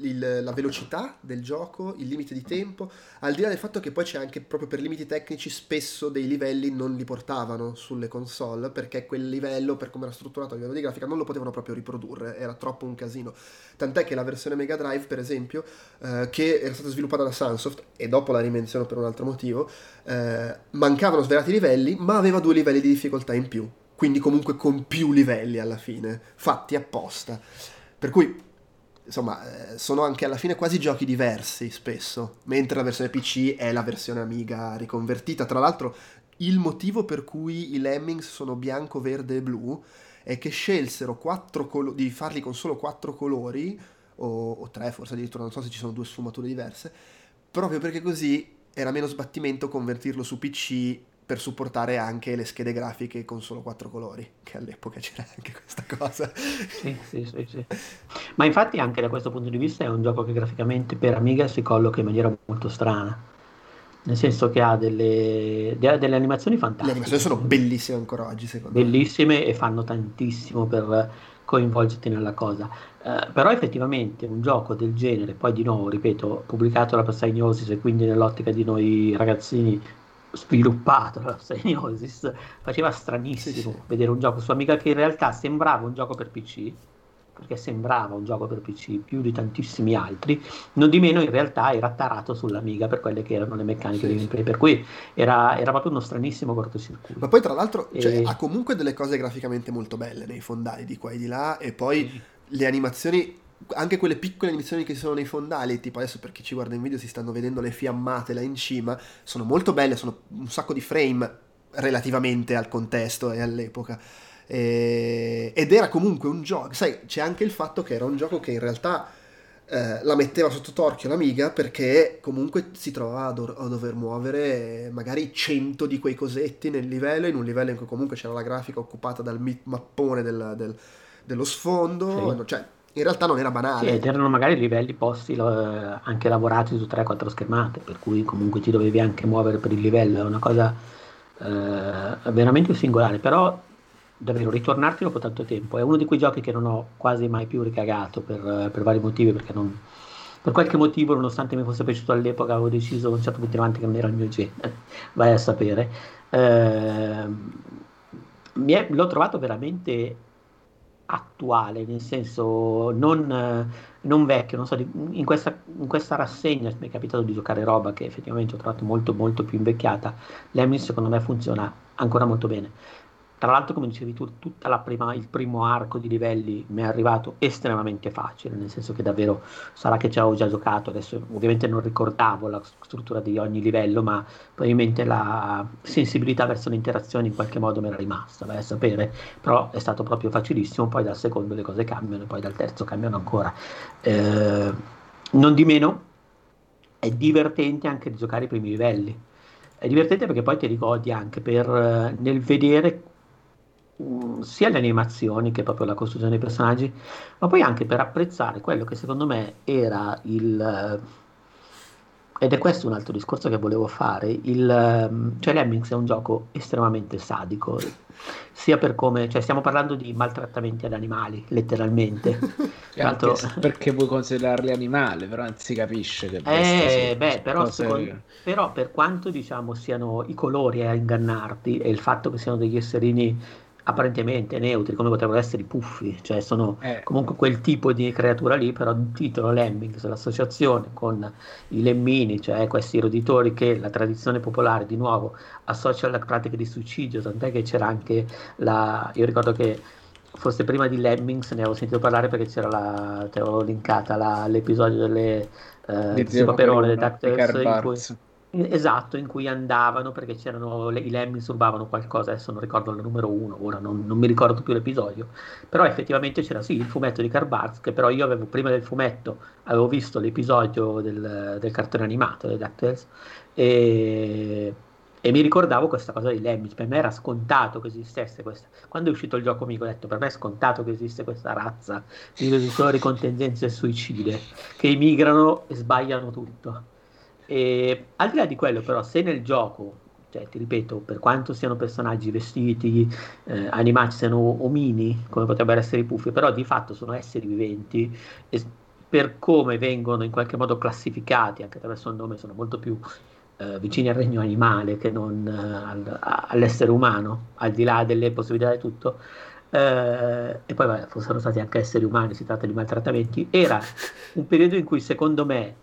il- la velocità del gioco, il limite di tempo, al di là del fatto che poi c'è anche proprio per limiti tecnici spesso dei livelli non li portavano sulle console perché quel livello per come era strutturato a livello di grafica non lo potevano proprio riprodurre, era troppo un casino. Tant'è che la versione Mega Drive, per esempio, eh, che era stata sviluppata da Sunsoft e dopo la rimenziono per un altro motivo, eh, mancavano svelati livelli, ma aveva due livelli di difficoltà in più. Quindi comunque con più livelli alla fine, fatti apposta. Per cui, insomma, eh, sono anche alla fine quasi giochi diversi spesso, mentre la versione PC è la versione Amiga riconvertita. Tra l'altro, il motivo per cui i Lemmings sono bianco, verde e blu è che scelsero colo- di farli con solo quattro colori, o, o tre forse addirittura, non so se ci sono due sfumature diverse, proprio perché così era meno sbattimento convertirlo su PC per supportare anche le schede grafiche con solo quattro colori, che all'epoca c'era anche questa cosa. Sì, sì, sì, sì. Ma infatti anche da questo punto di vista è un gioco che graficamente per Amiga si colloca in maniera molto strana. nel senso che ha delle, delle animazioni fantastiche. Le animazioni sono bellissime ancora oggi, secondo bellissime me. Bellissime e fanno tantissimo per coinvolgerti nella cosa. Uh, però effettivamente un gioco del genere, poi di nuovo, ripeto, pubblicato da Psygnosis e quindi nell'ottica di noi ragazzini sviluppato da Psygnosis, faceva stranissimo sì. vedere un gioco su Amiga che in realtà sembrava un gioco per PC, perché sembrava un gioco per PC più di tantissimi altri, non di meno in realtà era tarato sull'Amiga per quelle che erano le meccaniche sì, di gameplay, per cui era, era, proprio uno stranissimo cortocircuito. Ma poi tra l'altro e... cioè, ha comunque delle cose graficamente molto belle nei fondali di qua e di là e poi sì. le animazioni anche quelle piccole animazioni che sono nei fondali, tipo adesso per chi ci guarda in video si stanno vedendo le fiammate là in cima, sono molto belle, sono un sacco di frame relativamente al contesto e all'epoca. E, ed era comunque un gioco, sai, c'è anche il fatto che era un gioco che in realtà eh, la metteva sotto torchio l'amiga perché comunque si trovava a, do- a, dover muovere magari 100 di quei cosetti nel livello, in un livello in cui comunque c'era la grafica occupata dal mappone del, del, dello sfondo, sì. cioè in realtà non era banale. Sì, ed erano magari livelli posti eh, anche lavorati su 3-4 schermate, per cui comunque ti dovevi anche muovere per il livello, è una cosa eh, veramente singolare, però davvero ritornarti dopo tanto tempo. È uno di quei giochi che non ho quasi mai più ricagato per, per vari motivi, perché non, per qualche motivo, nonostante mi fosse piaciuto all'epoca, avevo deciso a un certo punto avanti che non era il mio genere, [laughs] vai a sapere. Eh, è, l'ho trovato veramente attuale, nel senso non, non vecchio, non so, in, questa, in, questa, rassegna mi è capitato di giocare roba che effettivamente ho trovato molto molto più invecchiata, l'Emily secondo me funziona ancora molto bene. Tra l'altro, come dicevi tu, prima, il primo arco di livelli mi è arrivato estremamente facile, nel senso che davvero sarà che ci avevo già giocato, adesso ovviamente non ricordavo la struttura di ogni livello, ma probabilmente la sensibilità verso le interazioni in qualche modo mi era rimasta, vai a sapere, però è stato proprio facilissimo, poi dal secondo le cose cambiano, poi dal terzo cambiano ancora. Eh, non di meno, è divertente anche di giocare i primi livelli. È divertente perché poi ti ricordi anche per, eh, nel vedere Mm, sia le animazioni che proprio la costruzione dei personaggi, ma poi anche per apprezzare quello che secondo me era il... Ed è questo un altro discorso che volevo fare. Il, mm, cioè, Lemmings è un gioco estremamente sadico, sia per come, cioè, stiamo parlando di maltrattamenti ad animali, letteralmente. [laughs] Tanto... Perché vuoi considerarli animali, però non si capisce che eh, beh, però, secondo, però per quanto diciamo siano i colori a ingannarti e il fatto che siano degli esserini apparentemente neutri come potrebbero essere i puffi, cioè sono eh. comunque quel tipo di creatura lì, però il titolo Lemmings, l'associazione con i lemmini, cioè questi roditori che la tradizione popolare di nuovo associa alla pratica di suicidio, tant'è che c'era anche la... io ricordo che forse prima di Lemmings ne avevo sentito parlare perché c'era la... te l'avevo linkata la... l'episodio delle... Uh, di Paperone, dei DuckTales, in cui Esatto, in cui andavano perché c'erano i Lemmings rubavano qualcosa, adesso non ricordo il numero uno, ora non, non, mi ricordo più l'episodio, però effettivamente c'era sì il fumetto di Karl che però io avevo prima del fumetto, avevo visto l'episodio del, del cartone animato di DuckTales e, e, mi ricordavo questa cosa dei Lemmings, per me era scontato che esistesse questa, quando è uscito il gioco amico ho detto per me è scontato che esiste questa razza di roditori con tendenze suicide che emigrano e sbagliano tutto e, al di là di quello, però, se nel gioco, cioè, ti ripeto, per quanto siano personaggi vestiti, eh, animati, siano omini, come potrebbero essere i puffi, però di fatto sono esseri viventi e per come vengono in qualche modo classificati, anche attraverso il nome, sono molto più eh, vicini al regno animale che non eh, al, all'essere umano, al di là delle possibilità di tutto. Eh, e poi vabbè, fossero stati anche esseri umani, si tratta di maltrattamenti, era un periodo in cui secondo me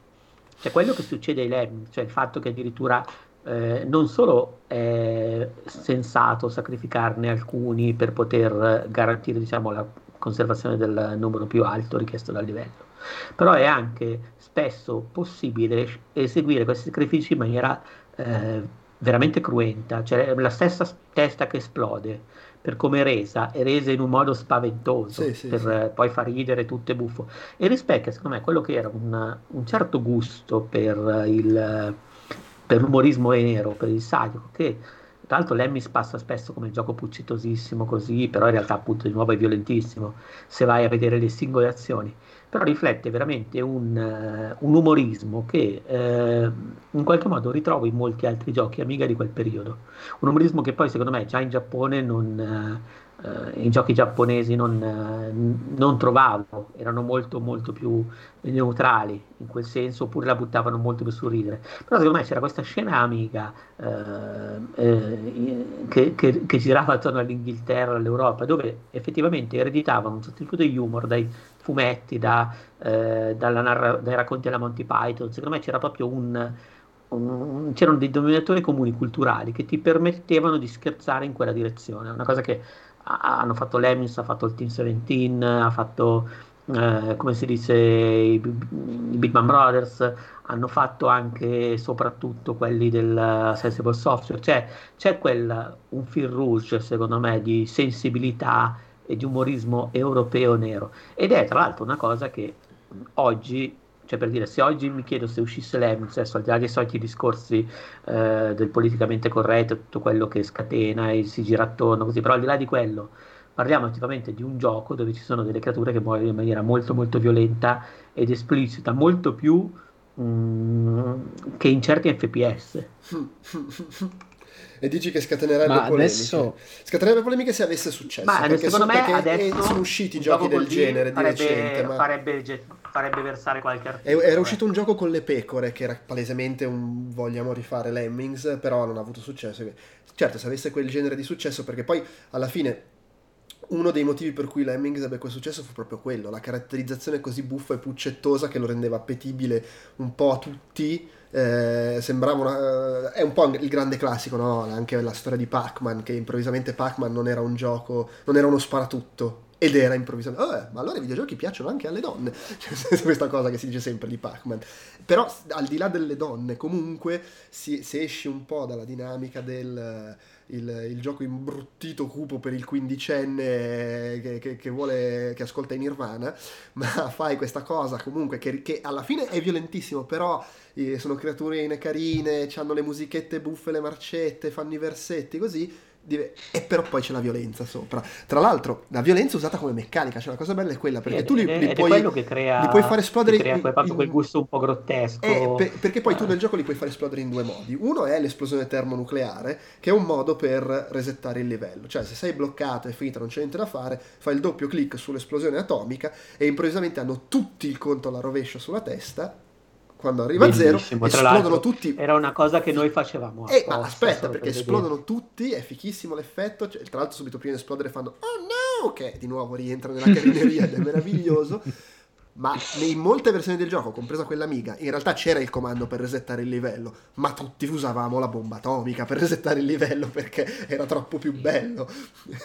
cioè quello che succede ai Lemming, cioè il fatto che addirittura eh, non solo è sensato sacrificarne alcuni per poter garantire diciamo, la conservazione del numero più alto richiesto dal livello, però è anche spesso possibile eseguire questi sacrifici in maniera eh, veramente cruenta, cioè la stessa testa che esplode per come è resa, è resa in un modo spaventoso, sì, sì, per sì. Eh, poi far ridere tutto e buffo. E rispecchia, secondo me, quello che era un, un certo gusto per, il, per l'umorismo nero, per il sadico, che Tra l'altro Lemmings passa spesso come gioco puccitosissimo così, però in realtà appunto di nuovo è violentissimo se vai a vedere le singole azioni. Però riflette veramente un, uh, un umorismo che uh, in qualche modo ritrovo in molti altri giochi Amiga di quel periodo. Un umorismo che poi secondo me già in Giappone non... Eh, i giochi giapponesi non, eh, non, trovavo, erano molto molto più neutrali in quel senso, oppure la buttavano molto più sul ridere. Però secondo me c'era questa scena amica eh, eh, che, che, che, girava attorno all'Inghilterra, all'Europa, dove effettivamente ereditavano un sostituto di humor dai fumetti, da, eh, narra- dai racconti alla Monty Python. Secondo me c'era proprio un c'erano dei denominatori comuni culturali che ti permettevano di scherzare in quella direzione, una cosa che hanno fatto Lemmings, ha fatto il Team 17, ha fatto eh, come si dice i, i Big Man Brothers, hanno fatto anche soprattutto quelli del Sensible Software, cioè c'è quel, un fil rouge secondo me di sensibilità e di umorismo europeo nero. Ed è tra l'altro una cosa che oggi cioè per dire, se oggi mi chiedo se uscisse l'Emix, adesso al di là dei soliti discorsi eh, del politicamente corretto, tutto quello che scatena e si gira attorno, così, però al di là di quello, parliamo attivamente di un gioco dove ci sono delle creature che muoiono in maniera molto molto violenta ed esplicita, molto più mm, che in certi FPS. [laughs] e dici che scatenerebbe Ma polemiche. Adesso... Scatenerebbe polemiche se avesse successo. Ma secondo me adesso sono usciti giochi del genere farebbe, di recente. Ma... Farebbe, farebbe, versare qualche articolo. Era uscito un gioco con le pecore che era palesemente un vogliamo rifare Lemmings, però non ha avuto successo. Certo, se avesse quel genere di successo, perché poi alla fine uno dei motivi per cui Lemmings ebbe quel successo fu proprio quello, la caratterizzazione così buffa e puccettosa che lo rendeva appetibile un po' a tutti eh, sembrava una, è un po' il grande classico, no? Anche la storia di Pac-Man, che improvvisamente Pac-Man non era un gioco, non era uno sparatutto. Ed era improvvisamente, oh, ma allora i videogiochi piacciono anche alle donne. [laughs] Cioè, questa cosa che si dice sempre di Pac-Man. Però al di là delle donne, comunque, si, si esce un po' dalla dinamica del il, il, gioco imbruttito cupo per il quindicenne che, che, che, vuole, che ascolta in Nirvana, [laughs] ma fai questa cosa comunque che, che alla fine è violentissimo, però eh, sono creaturine carine, hanno le musichette buffe, le marcette, fanno i versetti, così e però poi c'è la violenza sopra. Tra l'altro, la violenza usata come meccanica, cioè la cosa bella è quella perché ed, tu li, li, puoi, crea, li, puoi, fare esplodere. Crea in, proprio quel gusto un po' grottesco. Eh, per, perché poi tu nel gioco li puoi fare esplodere in due modi. Uno è l'esplosione termonucleare, che è un modo per resettare il livello. Cioè, se sei bloccato e finita, non c'è niente da fare, fai il doppio clic sull'esplosione atomica e improvvisamente hanno tutti il conto alla rovescia sulla testa quando arriva a zero esplodono tutti. Era una cosa che noi facevamo. Eh, ma aspetta, perché per esplodono tutti, è fichissimo l'effetto. Cioè, tra l'altro, subito prima di esplodere fanno Oh no! Che di nuovo rientra nella carineria ed è meraviglioso. [laughs] ma in molte versioni del gioco, compresa quella Amiga, in realtà c'era il comando per resettare il livello, ma tutti usavamo la bomba atomica per [laughs] resettare il livello perché era troppo più bello.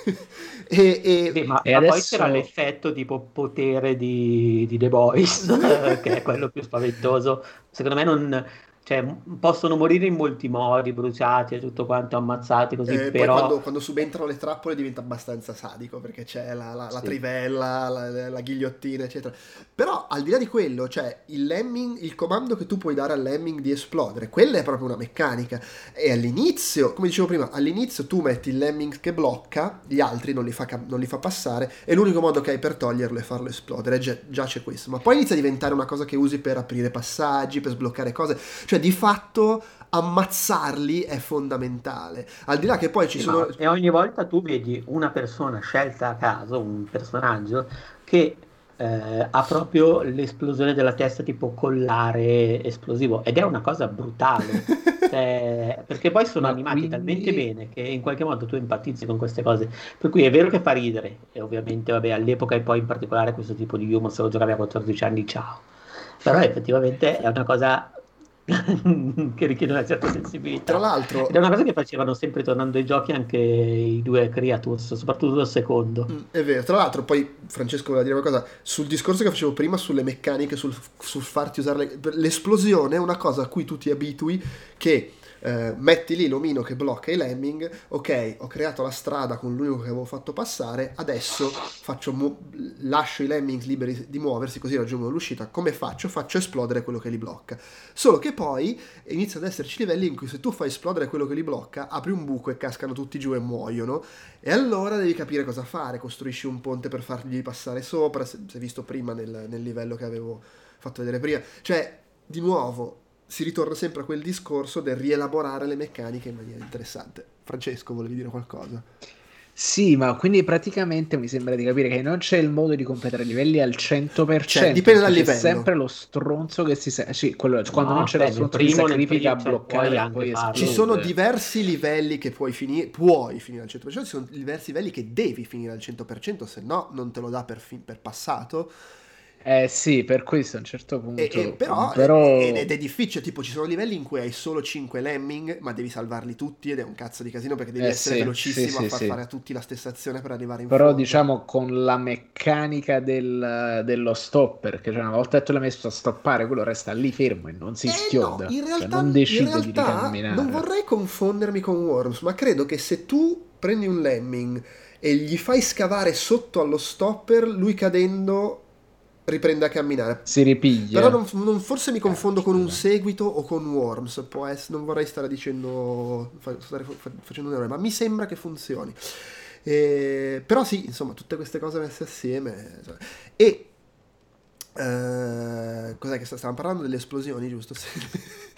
[laughs] e, e, sì, ma, e ma adesso... poi c'era l'effetto tipo potere di, di The Boys, [laughs] che è quello più spaventoso. Secondo me non cioè, possono morire in molti modi, bruciati e tutto quanto, ammazzati così, eh, però... Quando, quando, subentrano le trappole diventa abbastanza sadico, perché c'è la, la, la sì. trivella, la, la, ghigliottina, eccetera. Però, al di là di quello, cioè, il lemming, il comando che tu puoi dare al lemming di esplodere, quella è proprio una meccanica. E all'inizio, come dicevo prima, all'inizio tu metti il lemming che blocca, gli altri non li fa, non li fa passare, e l'unico modo che hai per toglierlo è farlo esplodere, già, già c'è questo. Ma poi inizia a diventare una cosa che usi per aprire passaggi, per sbloccare cose cioè, di fatto ammazzarli è fondamentale. Al di là che poi ci sì, sono. E ogni volta tu vedi una persona scelta a caso, un personaggio, che eh, ha proprio l'esplosione della testa tipo collare esplosivo ed è una cosa brutale [laughs] cioè, perché poi sono Ma animati quindi... talmente bene che in qualche modo tu empatizzi con queste cose per cui è vero che fa ridere e ovviamente vabbè all'epoca e poi in particolare questo tipo di humor se lo giocavi a 14 anni ciao però effettivamente è una cosa [laughs] che richiede una certa sensibilità. Tra l'altro, ed è una cosa che facevano sempre tornando ai giochi anche i due creatures, soprattutto il secondo. Mm, è vero, tra l'altro, poi Francesco voleva dire una cosa sul discorso che facevo prima sulle meccaniche, sul, sul farti usare le, l'esplosione è una cosa a cui tu ti abitui che eh, metti lì l'omino che blocca i lemming, ok, ho creato la strada con l'unico che avevo fatto passare, adesso mu- lascio i lemming liberi di muoversi così raggiungono l'uscita, come faccio? Faccio esplodere quello che li blocca. Solo che poi inizia ad esserci livelli in cui se tu fai esplodere quello che li blocca, apri un buco e cascano tutti giù e muoiono, e allora devi capire cosa fare, costruisci un ponte per fargli passare sopra, se, se visto prima nel, nel livello che avevo fatto vedere prima, cioè di nuovo si ritorna sempre a quel discorso del rielaborare le meccaniche in maniera interessante. Francesco, volevi dire qualcosa? Sì, ma quindi praticamente mi sembra di capire che non c'è il modo di completare i livelli al 100%. Cioè, dipende dal livello. C'è sempre lo stronzo che si sente. Sì, quello, quando no, non c'è beh, lo stronzo che sacrifica a bloccare. Poi ci sono diversi livelli che puoi finire, puoi finire al 100%, ci sono diversi livelli che devi finire al 100%, se no non te lo dà per, fin- per passato eh sì, per questo a un certo punto. E, e però, però... Ed, ed, è difficile, tipo ci sono livelli in cui hai solo 5 lemming, ma devi salvarli tutti ed è un cazzo di casino perché devi eh essere sì, velocissimo sì, a far sì, fare a tutti la stessa azione per arrivare in però, fondo. Però diciamo con la meccanica del, dello stopper, che cioè una volta che tu l'hai messo a stoppare, quello resta lì fermo e non si eh schioda. No, in cioè, realtà, cioè, non decide realtà, di Non vorrei confondermi con Worms, ma credo che se tu prendi un lemming e gli fai scavare sotto allo stopper, lui cadendo riprende a camminare. Si ripiglia. Però non, non, forse mi confondo con un seguito o con Worms. Può essere, non vorrei stare dicendo, stare facendo un errore, ma mi sembra che funzioni. E, però sì, insomma, tutte queste cose messe assieme. Cioè, e Uh, cos'è che stavamo parlando delle esplosioni, giusto? [laughs]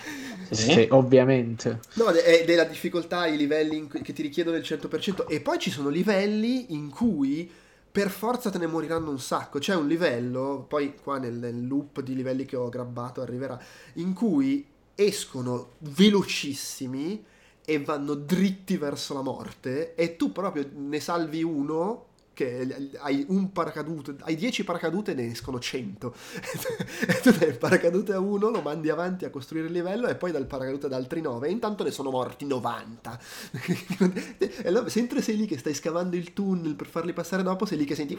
Sì, sì ovviamente. No, è della difficoltà, i livelli cui, che ti richiedono il 100%. E poi ci sono livelli in cui per forza te ne moriranno un sacco. C'è un livello, poi qua nel, nel loop di livelli che ho grabbato arriverà, in cui escono velocissimi e vanno dritti verso la morte e tu proprio ne salvi uno che hai un paracadute, hai 10 paracadute e ne escono 100. [laughs] e tu dai il paracadute a uno, lo mandi avanti a costruire il livello e poi dal paracadute ad altri 9 e intanto ne sono morti 90. [laughs] e allora, mentre sei lì che stai scavando il tunnel per farli passare dopo, sei lì che senti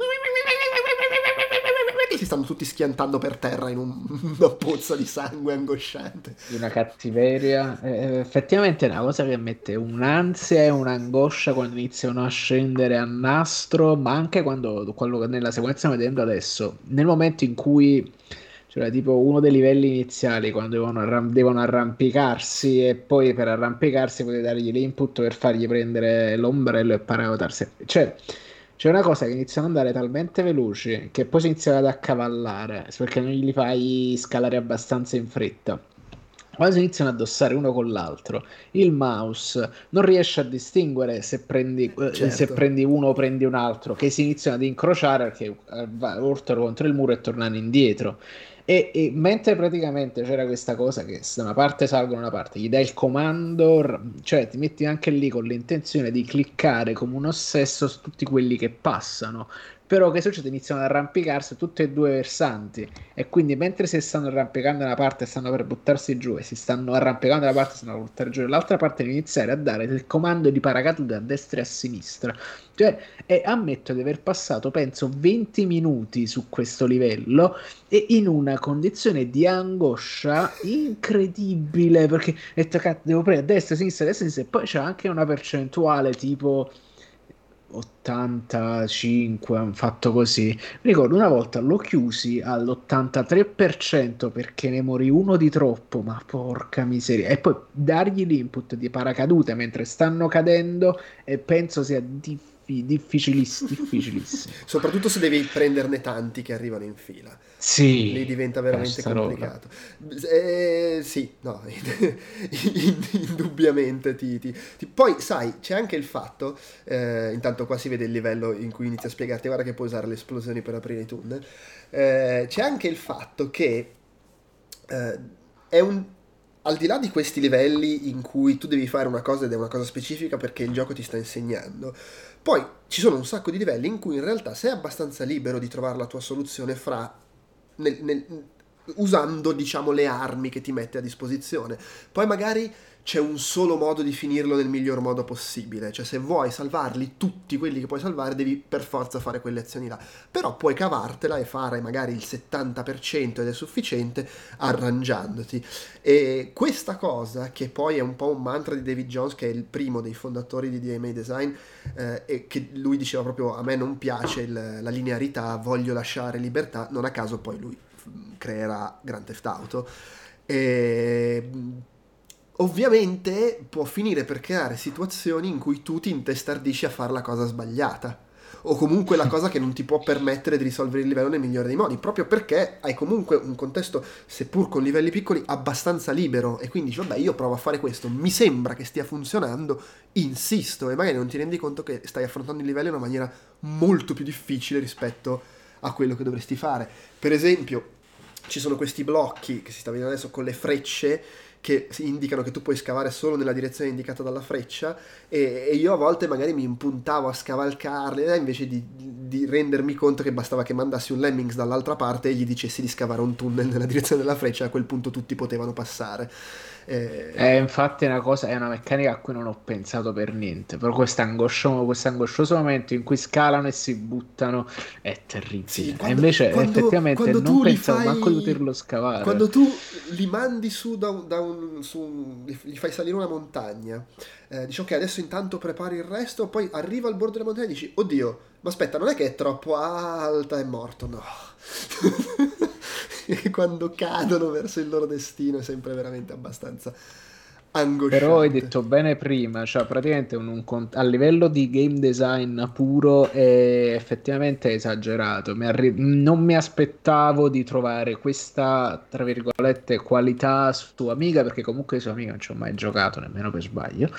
si stanno tutti schiantando per terra in un, [laughs] una pozza di sangue angosciante. Una cattiveria. Eh, effettivamente è una cosa che mette un'ansia e un'angoscia quando iniziano a scendere a nastro, ma anche quando, quello nella sequenza vedendo adesso, nel momento in cui cioè tipo uno dei livelli iniziali quando devono, arram- devono, arrampicarsi e poi per arrampicarsi potete dargli l'input per fargli prendere l'ombrello e paragotarsi. Cioè, c'è una cosa che iniziano ad andare talmente veloci che poi si iniziano ad accavallare perché non gli fai scalare abbastanza in fretta. Quando si iniziano a addossare uno con l'altro, il mouse non riesce a distinguere se prendi, eh, certo. se prendi uno o prendi un altro, che si iniziano ad incrociare perché eh, urtano contro il muro e tornano indietro. E, e, mentre praticamente c'era questa cosa che da una parte salgono una parte, gli dai il comando, cioè ti metti anche lì con l'intenzione di cliccare come un ossesso su tutti quelli che passano. Però che succede? Iniziano ad arrampicarsi tutti e due versanti e quindi mentre si stanno arrampicando da una parte stanno per buttarsi giù e si stanno arrampicando da una parte stanno per buttare giù dall'altra parte iniziare a dare il comando di paracadute a destra e a sinistra. Cioè, e ammetto di aver passato penso 20 minuti su questo livello e in una condizione di angoscia incredibile perché ho detto devo prendere a destra, a sinistra, a destra, a sinistra e poi c'è anche una percentuale tipo 85 hanno fatto così. Mi ricordo una volta l'ho chiusi all'83% perché ne morì uno di troppo, ma porca miseria. E poi dargli l'input di paracadute mentre stanno cadendo e penso sia difficilissimo, difficilissimo. [laughs] Soprattutto se devi prenderne tanti che arrivano in fila. Sì. Lì diventa veramente complicato. Eh, sì, no, [laughs] indubbiamente ti, ti, ti, Poi, sai, c'è anche il fatto, eh, intanto qua si vede il livello in cui inizia a spiegarti, guarda che puoi usare le esplosioni per aprire i tunnel. Eh, c'è anche il fatto che eh, è un al di là di questi livelli in cui tu devi fare una cosa ed è una cosa specifica perché il gioco ti sta insegnando, poi ci sono un sacco di livelli in cui in realtà sei abbastanza libero di trovare la tua soluzione fra nel, nel, usando diciamo le armi che ti mette a disposizione. Poi magari c'è un solo modo di finirlo nel miglior modo possibile. Cioè, se vuoi salvarli tutti quelli che puoi salvare, devi per forza fare quelle azioni là. Però puoi cavartela e fare magari il 70% ed è sufficiente arrangiandoti. E questa cosa, che poi è un po' un mantra di David Jones, che è il primo dei fondatori di DMA Design, eh, e che lui diceva proprio a me non piace il, la linearità, voglio lasciare libertà, non a caso poi lui creerà Grand Theft Auto. E ovviamente può finire per creare situazioni in cui tu ti intestardisci a fare la cosa sbagliata o comunque la cosa che non ti può permettere di risolvere il livello nel migliore dei modi, proprio perché hai comunque un contesto, seppur con livelli piccoli, abbastanza libero e quindi dici, vabbè, io provo a fare questo, mi sembra che stia funzionando, insisto e magari non ti rendi conto che stai affrontando il livello in una maniera molto più difficile rispetto a quello che dovresti fare. Per esempio, ci sono questi blocchi che si sta vedendo adesso con le frecce che indicano che tu puoi scavare solo nella direzione indicata dalla freccia e, e io a volte magari mi impuntavo a scavalcarle eh, invece di, di, rendermi conto che bastava che mandassi un lemmings dall'altra parte e gli dicessi di scavare un tunnel nella direzione della freccia a quel punto tutti potevano passare. Eh... È infatti una cosa, è una meccanica a cui non ho pensato per niente, però questo angoscioso momento in cui scalano e si buttano è terribile. Sì, quando, e invece quando, effettivamente quando non pensavo fai, manco di poterlo scavare. Quando tu li mandi su da un, da un su, gli fai salire una montagna, eh, dici ok adesso intanto prepari il resto, poi arriva al bordo della montagna e dici oddio, ma aspetta non è che è troppo alta, è morto, no. [laughs] [laughs] quando cadono verso il loro destino è sempre veramente abbastanza angosciante. Però hai detto bene prima, cioè praticamente un, un, a livello di game design puro è effettivamente esagerato. Mi arri- non mi aspettavo di trovare questa, tra virgolette, qualità su Amiga, perché comunque su Amiga non ci ho mai giocato, nemmeno per sbaglio.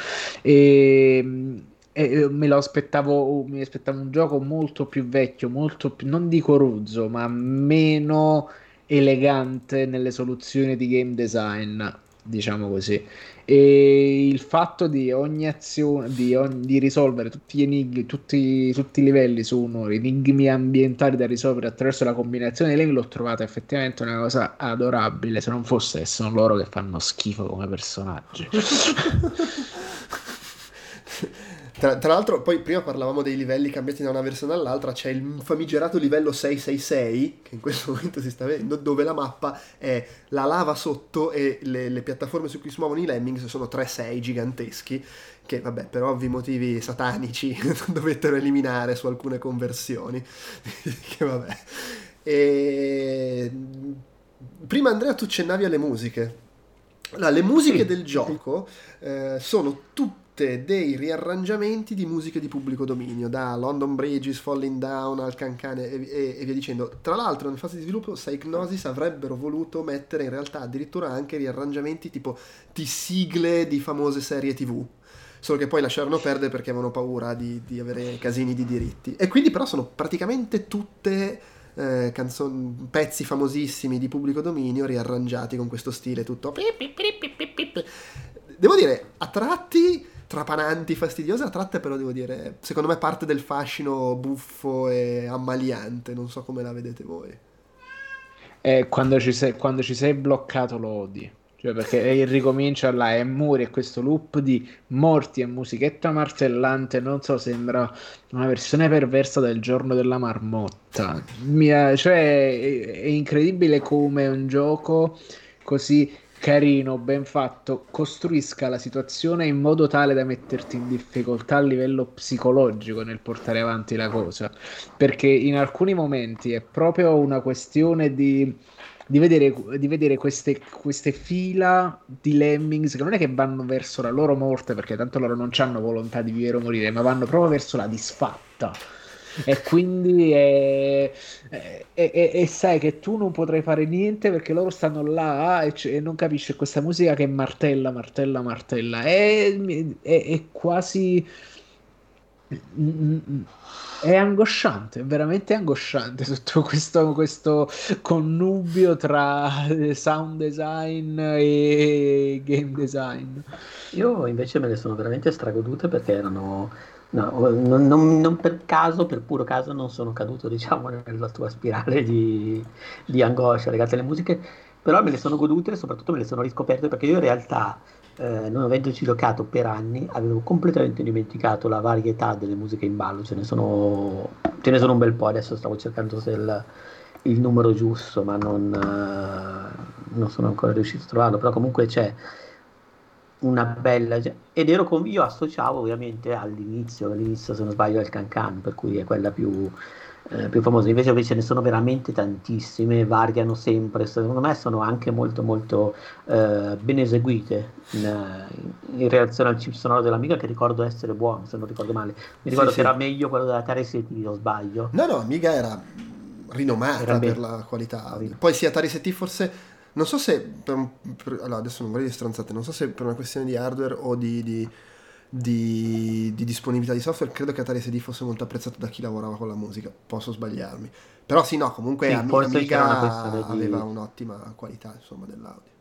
E e me lo aspettavo, mi aspettavo un gioco molto più vecchio, molto più, non dico rozzo, ma meno elegante nelle soluzioni di game design, diciamo così. E il fatto di ogni azione, di, ogni, di risolvere tutti gli enigmi, tutti, tutti, i livelli sono enigmi ambientali da risolvere attraverso la combinazione di lei, l'ho trovata effettivamente una cosa adorabile. Se non fosse, sono loro che fanno schifo come personaggi. [laughs] Tra, tra, l'altro, poi prima parlavamo dei livelli cambiati da una versione all'altra, c'è il famigerato livello 666, che in questo [laughs] momento si sta vedendo, dove la mappa è la lava sotto e le, le piattaforme su cui si muovono i lemmings sono 3-6 giganteschi, che vabbè, per ovvi motivi satanici [laughs] dovettero eliminare su alcune conversioni. [laughs] che vabbè. E... Prima Andrea tu accennavi alle musiche. Allora, le musiche del gioco eh, sono tutte tutte dei riarrangiamenti di musiche di pubblico dominio, da London Bridges, Falling Down al Cancane e, e, e via dicendo. Tra l'altro, nel fase di sviluppo, Psychnosis avrebbero voluto mettere in realtà addirittura anche riarrangiamenti tipo di sigle di famose serie TV solo che poi lasciarono perdere perché avevano paura di, di avere casini di diritti. E quindi però sono praticamente tutte eh, canzoni, pezzi famosissimi di pubblico dominio riarrangiati con questo stile tutto... Devo dire, a tratti trapananti, fastidiose, a tratte però devo dire, secondo me parte del fascino buffo e ammaliante, non so come la vedete voi. Eh, quando, ci sei, quando ci sei bloccato lo odi. Cioè perché ricomincia là e muri e questo loop di morti e musichetta martellante, non so, sembra una versione perversa del giorno della marmotta. Mi, cioè, è, è incredibile come un gioco così carino, ben fatto, costruisca la situazione in modo tale da metterti in difficoltà a livello psicologico nel portare avanti la cosa. Perché in alcuni momenti è proprio una questione di, di vedere, di vedere queste, queste, fila di lemmings che non è che vanno verso la loro morte, perché tanto loro non hanno volontà di vivere o morire, ma vanno proprio verso la disfatta e quindi è, è, è, è, sai che tu non potrai fare niente perché loro stanno là e, c- e non capisci questa musica che martella, martella, martella. È, quasi... È angosciante, è veramente angosciante [laughs] tutto questo, questo connubio tra sound design e game design. Io invece me le sono veramente stragodute perché erano No, non, non, non, per caso, per puro caso, non sono caduto, diciamo, nella tua spirale di, di angoscia legate alle musiche, però me le sono godute e soprattutto me le sono riscoperte perché io in realtà eh, non avendoci giocato per anni, avevo completamente dimenticato la varietà delle musiche in ballo, ce ne sono, ce ne sono un bel po', adesso stavo cercando il, il numero giusto, ma non, uh, non, sono ancora riuscito a trovarlo, però comunque c'è una bella... Ed ero con, io associavo ovviamente all'inizio, all'inizio se non sbaglio al Cancan, per cui è quella più eh, più famose, invece ce ne sono veramente tantissime, variano sempre, secondo me sono anche molto molto eh, ben eseguite in, in, relazione al chip sonoro dell'Amiga che ricordo essere buono, se non ricordo male. Mi ricordo sì, che sì. era meglio quello della Atari ST, o sbaglio. No, no, Amiga era rinomata era per la qualità. Poi sì, Atari ST forse... Non so se, per, per, allora adesso non vorrei stronzate, non so se per una questione di hardware o di, di di, di, disponibilità di software, credo che Atari SD fosse molto apprezzato da chi lavorava con la musica, posso sbagliarmi. Però sì, no, comunque sì, Amiga aveva un'ottima qualità insomma, dell'audio.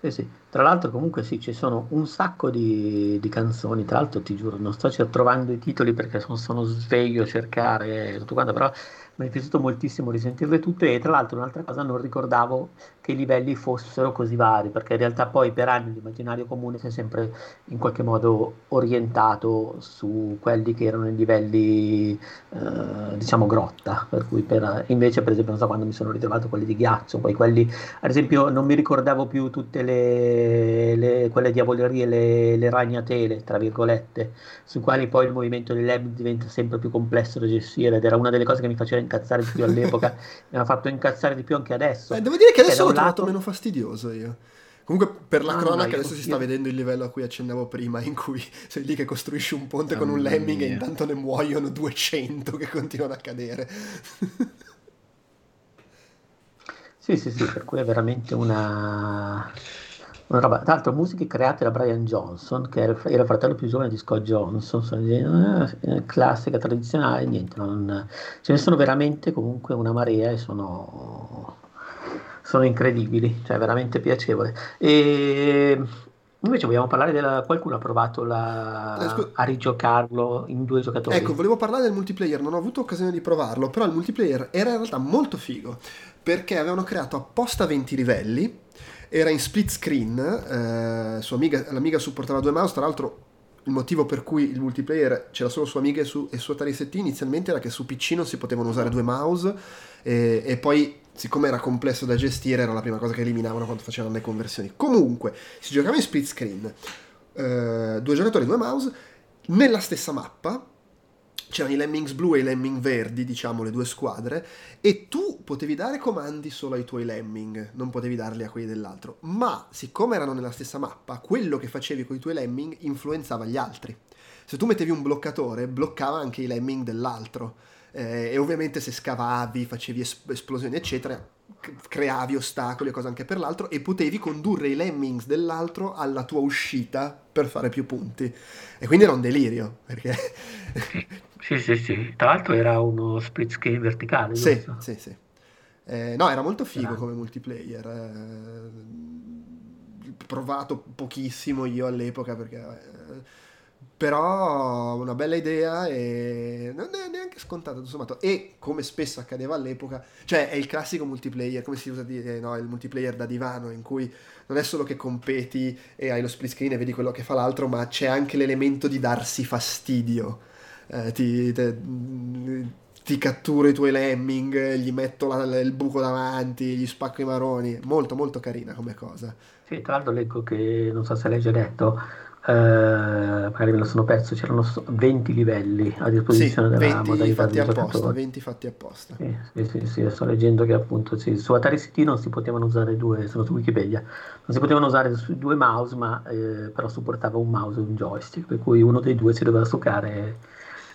Sì, sì. Tra l'altro comunque sì, ci sono un sacco di, di canzoni, tra l'altro ti giuro, non sto trovando i titoli perché sono, sono sveglio a cercare tutto quanto, però mi è piaciuto moltissimo risentirle tutte e tra l'altro un'altra cosa non ricordavo che i livelli fossero così vari perché in realtà poi per anni l'immaginario comune si è sempre in qualche modo orientato su quelli che erano i livelli eh, diciamo grotta per cui per, invece per esempio non so quando mi sono ritrovato quelli di ghiaccio poi quelli ad esempio non mi ricordavo più tutte le, le quelle diavolerie le, le ragnatele tra virgolette su quali poi il movimento dei lab diventa sempre più complesso da gestire ed era una delle cose che mi faceva incazzare di più all'epoca, [laughs] mi ha fatto incazzare di più anche adesso. Eh, devo dire che adesso l'ho lato... trovato meno fastidioso io. Comunque, per la no, cronaca, no, adesso io... si sta vedendo il livello a cui accennavo prima, in cui [laughs] sei lì che costruisci un ponte oh, con un lemming mia. e intanto ne muoiono 200 che continuano a cadere. sì, sì, sì, per cui è veramente una una roba, tra l'altro musiche create da Brian Johnson, che era il fratello più giovane di Scott Johnson, eh, classica, tradizionale, niente, non, ce ne sono veramente comunque una marea e sono, sono incredibili, cioè veramente piacevole. E invece vogliamo parlare della... qualcuno ha provato la... eh, scu... a rigiocarlo in due giocatori. Ecco, volevo parlare del multiplayer, non ho avuto occasione di provarlo, però il multiplayer era in realtà molto figo, perché avevano creato apposta 20 livelli era in split screen, eh, sua amiga, l'amiga supportava due mouse, tra l'altro il motivo per cui il multiplayer c'era solo su Amiga e su, e su Atari ST inizialmente era che su PC non si potevano usare due mouse e, e, poi siccome era complesso da gestire era la prima cosa che eliminavano quando facevano le conversioni. Comunque si giocava in split screen, eh, due giocatori, due mouse, nella stessa mappa c'erano i Lemmings blu e i Lemming verdi, diciamo le due squadre, e tu potevi dare comandi solo ai tuoi Lemming, non potevi darli a quelli dell'altro. Ma siccome erano nella stessa mappa, quello che facevi con i tuoi Lemming influenzava gli altri. Se tu mettevi un bloccatore, bloccava anche i Lemming dell'altro. Eh, e ovviamente se scavavi, facevi es- esplosioni, eccetera, creavi ostacoli e cose anche per l'altro e potevi condurre i lemmings dell'altro alla tua uscita per fare più punti. E quindi era un delirio, perché... [laughs] sì, sì, sì. Tra l'altro era uno split screen verticale, Sì, giusto? sì, sì. Eh, no, era molto figo era... come multiplayer. Eh, provato pochissimo io all'epoca perché... Eh, però una bella idea e non è neanche scontata tutto sommato e come spesso accadeva all'epoca cioè è il classico multiplayer come si usa dire no il multiplayer da divano in cui non è solo che competi e hai lo split screen e vedi quello che fa l'altro ma c'è anche l'elemento di darsi fastidio. Eh, ti, te, ti catturo i tuoi lemming gli metto la, il buco davanti gli spacco i maroni. Molto molto carina come cosa. Sì tra l'altro leggo che non so se l'hai già detto eh, magari me lo sono perso, c'erano 20 livelli a disposizione sì, della modalità fatti apposta, 20 fatti apposta. Sì, sì, sì, sì, sto leggendo che appunto sì, su Atari CT non si potevano usare due, sono su Wikipedia, non si potevano usare due mouse, ma eh, però supportava un mouse e un joystick, per cui uno dei due si doveva stoccare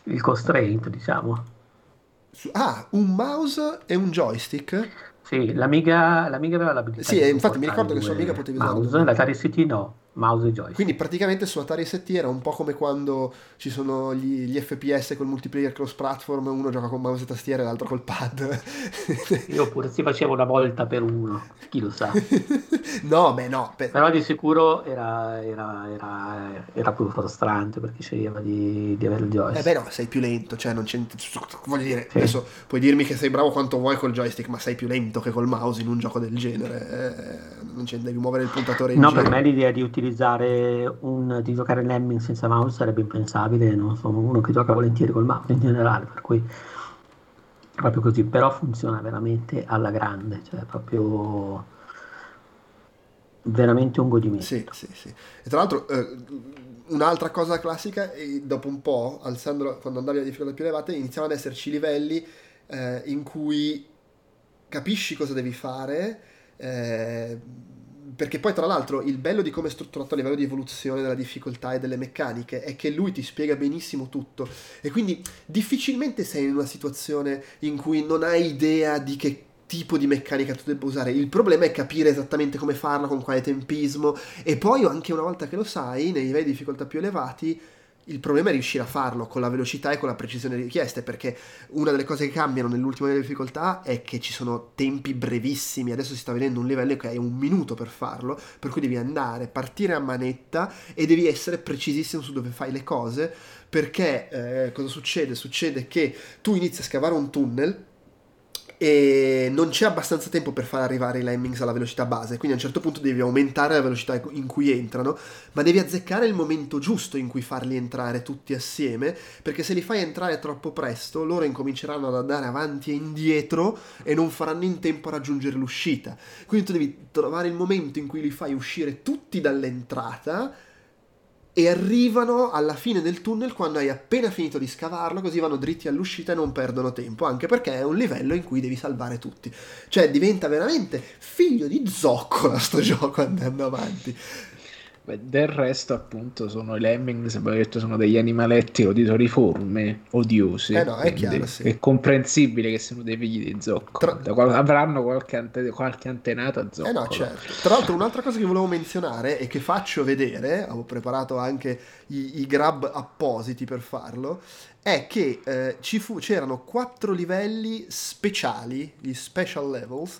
il constraint, diciamo. Ah, un mouse e un joystick? Sì, l'Amiga, l'Amiga aveva l'abilità Sì, infatti mi ricordo che su Amiga potevi usare l'Atari CT no mouse e joystick. Quindi praticamente su Atari ST era un po' come quando ci sono gli, gli FPS col multiplayer cross platform, uno gioca con mouse e tastiera e l'altro col pad. [laughs] Io pure si faceva una volta per uno, chi lo sa. [laughs] no, beh no. Per... Però di sicuro era, era, era, era più frustrante perché sceglieva di, di, avere il joystick. Eh beh no, sei più lento, cioè non c'è... Voglio dire, sì. adesso puoi dirmi che sei bravo quanto vuoi col joystick, ma sei più lento che col mouse in un gioco del genere. Eh, non c'è, devi muovere il puntatore in No, giro. per me l'idea di utilizzare un, di giocare Lemming senza mouse sarebbe impensabile, non sono uno che gioca volentieri col mouse in generale, per cui proprio così, però funziona veramente alla grande, cioè proprio veramente un godimento. Sì, sì, sì. E tra l'altro, eh, un'altra cosa classica, e dopo un po', alzando, quando andavi a difficoltà più elevate, iniziavano ad esserci livelli eh, in cui capisci cosa devi fare. eh, perché poi, tra l'altro, il bello di come è strutturato a livello di evoluzione della difficoltà e delle meccaniche è che lui ti spiega benissimo tutto. E quindi difficilmente sei in una situazione in cui non hai idea di che tipo di meccanica tu debba usare. Il problema è capire esattamente come farla, con quale tempismo. E poi, anche una volta che lo sai, nei livelli di difficoltà più elevati, il problema è riuscire a farlo con la velocità e con la precisione richieste, perché una delle cose che cambiano di difficoltà è che ci sono tempi brevissimi. Adesso si sta vedendo un livello che hai un minuto per farlo, per cui devi andare, partire a manetta e devi essere precisissimo su dove fai le cose, perché eh, cosa succede? Succede che tu inizi a scavare un tunnel e non c'è abbastanza tempo per far arrivare i lemmings alla velocità base, quindi a un certo punto devi aumentare la velocità in cui entrano, ma devi azzeccare il momento giusto in cui farli entrare tutti assieme, perché se li fai entrare troppo presto, loro incominceranno ad andare avanti e indietro e non faranno in tempo a raggiungere l'uscita. Quindi tu devi trovare il momento in cui li fai uscire tutti dall'entrata e arrivano alla fine del tunnel quando hai appena finito di scavarlo, così vanno dritti all'uscita e non perdono tempo, anche perché è un livello in cui devi salvare tutti. Cioè diventa veramente figlio di zoccola sto [laughs] gioco andando avanti. Beh, del resto, appunto, sono i lemmings, abbiamo detto, sono degli animaletti roditoriformi, odiosi. Eh no, è chiaro, sì. È comprensibile che siano dei figli di zocco. Tra- avranno qualche, ante- qualche antenato a zocco. Eh no, certo. Tra l'altro un'altra cosa che volevo menzionare e che faccio vedere, avevo preparato anche i, i grab appositi per farlo, è che eh, ci fu- c'erano quattro livelli speciali, gli special levels,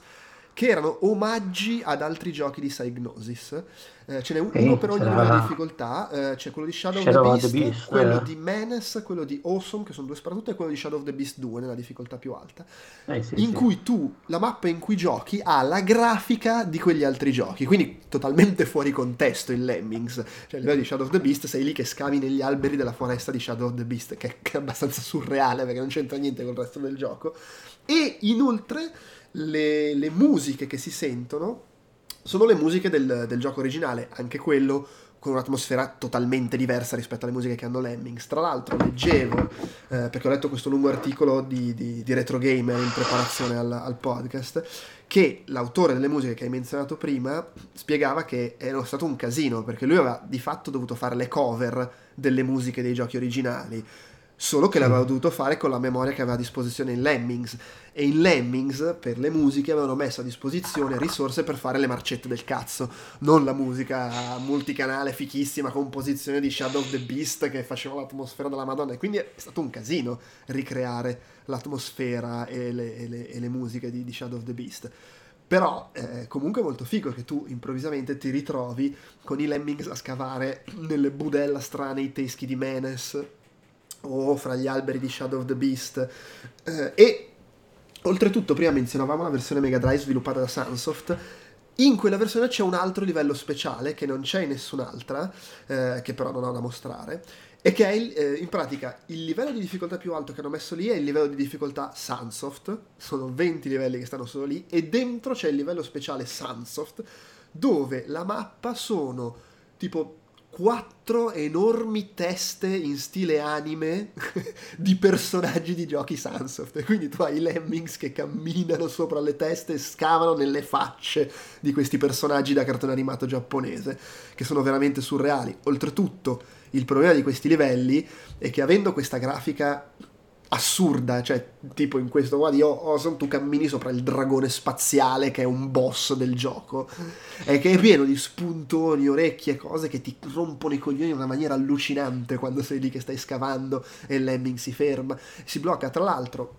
che erano omaggi ad altri giochi di Psygnosis. Eh, ce n'è Sì, uno per ogni di difficoltà, eh, c'è quello di Shadow, Shadow of the the Beast, Beast, quello eh. di Menace, quello di Awesome, che sono due sparatutto, e quello di Shadow of the Beast 2 nella difficoltà più alta Eh, sì, in sì. cui tu, la mappa in cui giochi, ha la grafica di quegli altri giochi, quindi totalmente fuori contesto il Lemmings. Cioè, a livello di Shadow of the Beast sei lì che scavi negli alberi della foresta di Shadow of the Beast, che, che è abbastanza surreale perché non c'entra niente con il resto del gioco. E inoltre le, le musiche che si sentono sono le musiche del, del gioco originale, anche quello con un'atmosfera totalmente diversa rispetto alle musiche che hanno Lemmings. Tra l'altro leggevo, eh, perché ho letto questo lungo articolo di, di, di Retro Gamer in preparazione al, al podcast, che l'autore delle musiche che hai menzionato prima spiegava che era stato un casino, perché lui aveva di fatto dovuto fare le cover delle musiche dei giochi originali, solo che l'aveva dovuto fare con la memoria che aveva a disposizione in Lemmings. E in Lemmings per le musiche avevano messo a disposizione risorse per fare le marcette del cazzo. Non la musica multicanale fichissima composizione di Shadow of the Beast che faceva l'atmosfera della Madonna. E quindi è stato un casino ricreare l'atmosfera e le, e le- e le musiche di, di Shadow of the Beast. Però è comunque molto figo che tu improvvisamente ti ritrovi con i lemmings a scavare nelle budella strane i teschi di Menes o fra gli alberi di Shadow of the Beast. Eh, e oltretutto prima menzionavamo la versione Mega Drive sviluppata da Sunsoft. In quella versione c'è un altro livello speciale che non c'è in nessun'altra eh, che però non ho da mostrare e che è il- eh, in pratica il livello di difficoltà più alto che hanno messo lì è il livello di difficoltà Sunsoft. Sono 20 livelli che stanno solo lì e dentro c'è il livello speciale Sunsoft dove la mappa sono tipo quattro enormi teste in stile anime [laughs] di personaggi di giochi Sunsoft. Quindi tu hai i lemmings che camminano sopra le teste e scavano nelle facce di questi personaggi da cartone animato giapponese che sono veramente surreali. Oltretutto il problema di questi livelli è che avendo questa grafica assurda, cioè tipo in questo qua di Awesome tu cammini sopra il dragone spaziale che è un boss del gioco e che è pieno di spuntoni, orecchie, cose che ti rompono i coglioni in una maniera allucinante quando sei lì che stai scavando e il lemming si ferma, si blocca. Tra l'altro,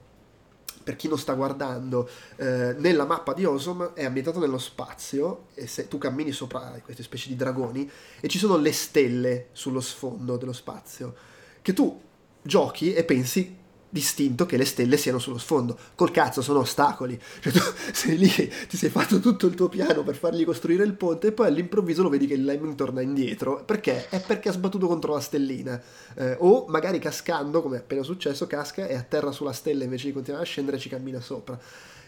per chi non sta guardando, eh, nella mappa di Awesome è ambientato nello spazio e se tu cammini sopra queste specie di dragoni e ci sono le stelle sullo sfondo dello spazio che tu giochi e pensi distinto che le stelle siano sullo sfondo. Col cazzo, sono ostacoli. Cioè, tu [laughs] sei lì, ti sei fatto tutto il tuo piano per fargli costruire il ponte e poi all'improvviso lo vedi che il lemming torna indietro. Perché? È perché ha sbattuto contro la stellina. Eh, o magari cascando, come è appena successo, casca e atterra sulla stella invece di continuare a scendere ci cammina sopra.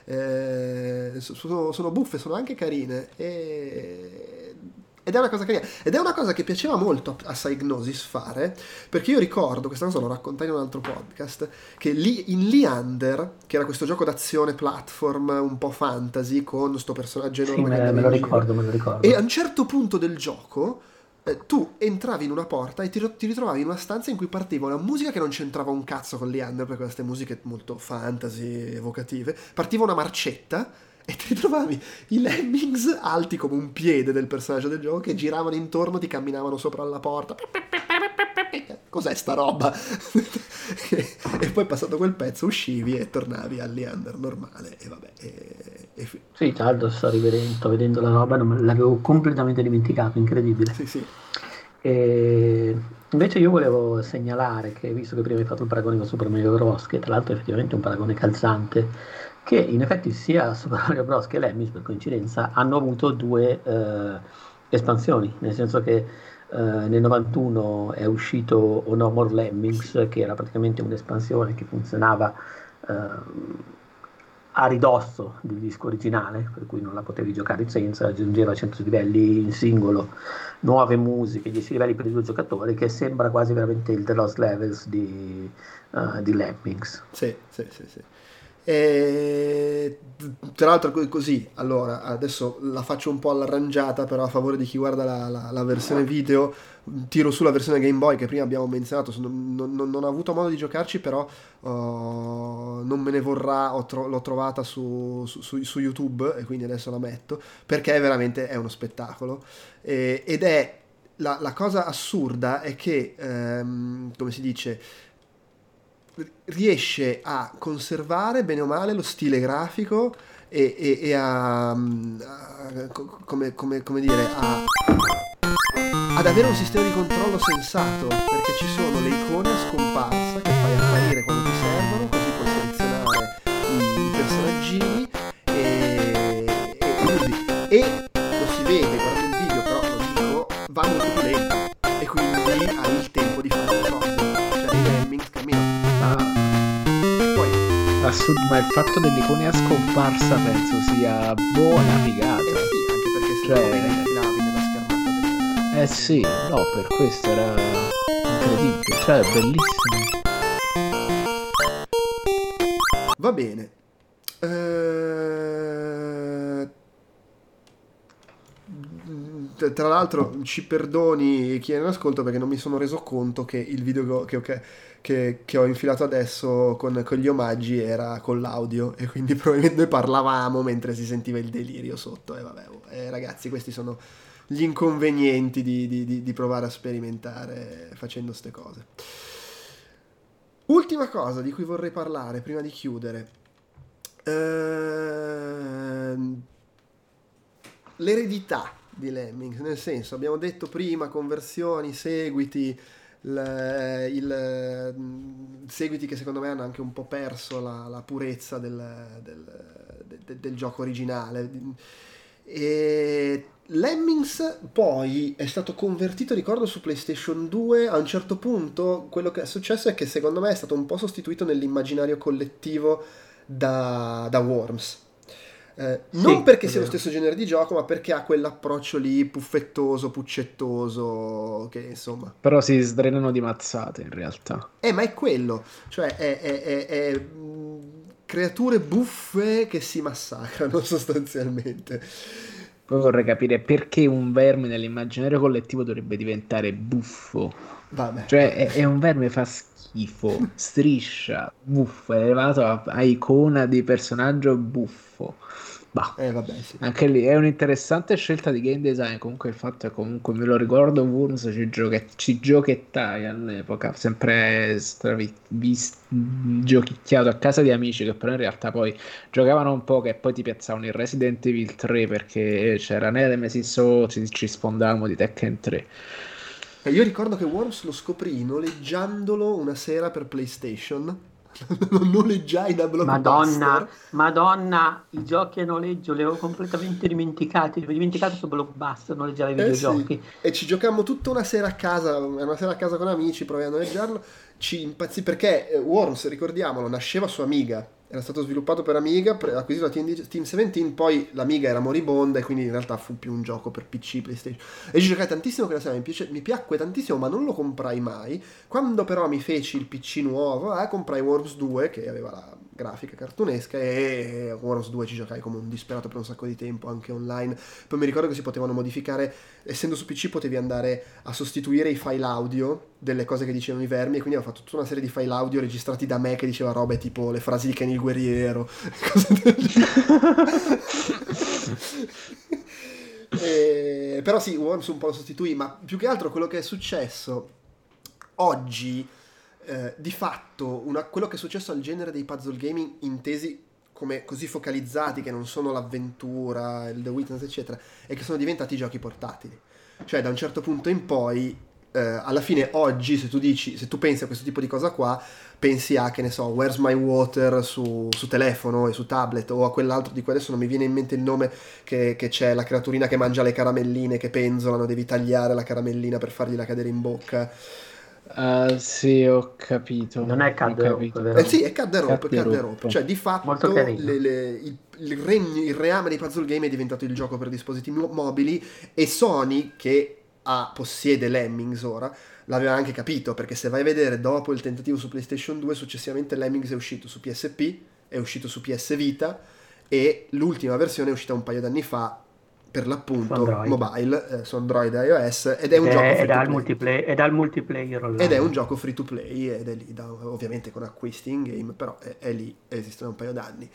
Eh, sono, sono buffe, sono anche carine. E ed è una cosa carina. Ed è una cosa che piaceva molto a Psygnosis fare, perché io ricordo, questa cosa l'ho raccontata in un altro podcast, che in Leander, che era questo gioco d'azione platform un po' fantasy, con questo personaggio enorme sì, me, me lo ricordo, me lo ricordo. E a un certo punto del gioco... Eh, tu entravi in una porta e ti, ti, ritrovavi in una stanza in cui partiva una musica che non c'entrava un cazzo con Leander, perché queste musiche molto fantasy, evocative. Partiva una marcetta e ti trovavi i lemmings alti come un piede del personaggio del gioco che giravano intorno, ti camminavano sopra la porta. Cos'è sta roba? [laughs] e poi passato quel pezzo uscivi e tornavi al Leander normale e vabbè. E, e... Sì, tra l'altro sto rivedendo, vedendo la roba, non, l'avevo completamente dimenticato, incredibile. Sì, sì. E invece io volevo segnalare che, visto che prima hai fatto un paragone con Super Mario Bros., che tra l'altro è effettivamente un paragone calzante, che in effetti sia [laughs] Super Mario Bros. che Lemmings, per coincidenza, hanno avuto due eh, espansioni, nel senso che eh, nel 91 è uscito O No More Lemmings, che era praticamente un'espansione che funzionava eh, a ridosso del disco originale, per cui non la potevi giocare senza, aggiungeva 100 livelli in singolo, nuove musiche, 10 livelli per i due giocatori, che sembra quasi veramente il The Lost Levels di, uh, di Lemmings. Sì, sì, sì, sì. E, tra l'altro così, allora, adesso la faccio un po' all'arrangiata, però a favore di chi guarda la, la, la versione video, tiro sulla versione Game Boy che prima abbiamo menzionato, non, non, non ho avuto modo di giocarci, però uh, non me ne vorrà, tro- l'ho trovata su, su, su, YouTube e quindi adesso la metto, perché veramente è uno spettacolo. E, ed è, la, la, cosa assurda è che, um, come si dice, riesce a conservare bene o male lo stile grafico e, e, e a, a, come, come, come dire, a, ad avere un sistema di controllo sensato perché ci sono le icone a scomparsa che fai apparire quando ti servono così puoi selezionare i, i personaggini e, e, così. e lo si vede guardando il video però lo dico va molto lento e quindi hai il tempo Assurdo, ma il fatto dell'icone a scomparsa penso sia buona figata. Eh sì, anche perché se cioè... infilavi nella schermata. Eh sì, no, per questo era incredibile, cioè è bellissimo. Va bene. Eh... Tra l'altro ci perdoni chi è in ascolto perché non mi sono reso conto che il video che, che, che, che ho infilato adesso con, con, gli omaggi era con l'audio e quindi [laughs] probabilmente noi parlavamo mentre si sentiva il delirio sotto. E vabbè, oh, eh, ragazzi, questi sono gli inconvenienti di, di, di, di provare a sperimentare facendo queste cose. Ultima cosa di cui vorrei parlare prima di chiudere. Ehm, l'eredità di Lemmings, nel senso abbiamo detto prima conversioni, seguiti, il, il, mm, seguiti che secondo me hanno anche un po' perso la, la purezza del, del, del, del, gioco originale. E Lemmings poi è stato convertito, ricordo, su PlayStation 2. A un certo punto quello che è successo è che secondo me è stato un po' sostituito nell'immaginario collettivo da, da Worms eh, non sì, perché sia lo stesso genere di gioco, ma perché ha quell'approccio lì puffettoso, puccettoso, che insomma... Però si sdrenano di mazzate in realtà. Eh, ma è quello, cioè è, è, è, è creature buffe che si massacrano [laughs] sostanzialmente. Poi vorrei capire perché un verme nell'immaginario collettivo dovrebbe diventare buffo. Vabbè. Cioè è, è un verme fa schifo, striscia, buffo, è elevato a, a icona di personaggio buffo. Bah, eh, vabbè, sì. Anche lì è un'interessante scelta di game design. Comunque, il fatto è comunque me lo ricordo. Worms ci, gioche- ci giochettai all'epoca, sempre stravi- vis- giochicchiato a casa di amici che però in realtà poi giocavano un po' che poi ti piazzavano il Resident Evil 3 perché c'era Nemesis o ci, ci spondavamo di Tekken 3. Io ricordo che Worms lo scoprì noleggiandolo una sera per PlayStation [laughs] non noleggiai da blockbuster. Madonna, Madonna, i giochi a noleggio li avevo completamente dimenticati. Li avevo dimenticato su blockbuster noleggiare i Eh videogiochi. sì, E ci giocammo tutta una sera a casa, una sera a casa con amici, proviamo a noleggiarlo. Ci impazzì perché eh, Worms, ricordiamolo, nasceva su Amiga, era stato sviluppato per Amiga, acquisito da Team, Team 17, poi l'Amiga era moribonda e quindi in realtà fu più un gioco per PC, PlayStation. E ci giocai tantissimo quella sera, mi, piace- mi piacque tantissimo, ma non lo comprai mai. Quando però mi feci il PC nuovo, eh, comprai Worms 2, che aveva la grafica cartunesca, e Worms 2 ci giocai come un disperato per un sacco di tempo, anche online. Poi mi ricordo che si potevano modificare, essendo su PC potevi andare a sostituire i file audio delle cose che dicevano i vermi, e quindi ho fatto tutta una serie di file audio registrati da me che diceva robe tipo le frasi di Ken il guerriero, [laughs] cose del genere. [laughs] Eh, però sì, Worms un po' lo sostituì, ma più che altro quello che è successo oggi, eh, di fatto, una- quello che è successo al genere dei puzzle gaming intesi come così focalizzati, che non sono l'avventura, il The Witness, eccetera, è che sono diventati giochi portatili. Cioè, da un certo punto in poi, eh, alla fine, oggi, se tu dici, se tu pensi a questo tipo di cosa qua, pensi a, che ne so, Where's My Water su, su telefono e su tablet, o a quell'altro di cui adesso non mi viene in mente il nome, che, che c'è la creaturina che mangia le caramelline, che penzolano, devi tagliare la caramellina per fargliela cadere in bocca. Ah, sì, ho capito. Non è Cad the Rope? Eh sì, è the Rope, the Rope. Cioè, di fatto, le- le- il, il regno- il reame dei puzzle game è diventato il gioco per dispositivi mo- mobili e Sony, che ha, possiede Lemmings ora, l'aveva anche capito, perché se vai a vedere dopo il tentativo su PlayStation 2, successivamente Lemmings è uscito su PSP, è uscito su PS Vita e l'ultima versione è uscita un paio d'anni fa per l'appunto mobile, eh, su Android e iOS ed è un Ed gioco è, free ed to multiplayer, ed ha il multiplayer online. Ed è un gioco free to play ed è lì, da- ovviamente con acquisti in game, però è, è lì, esiste da un paio d'anni.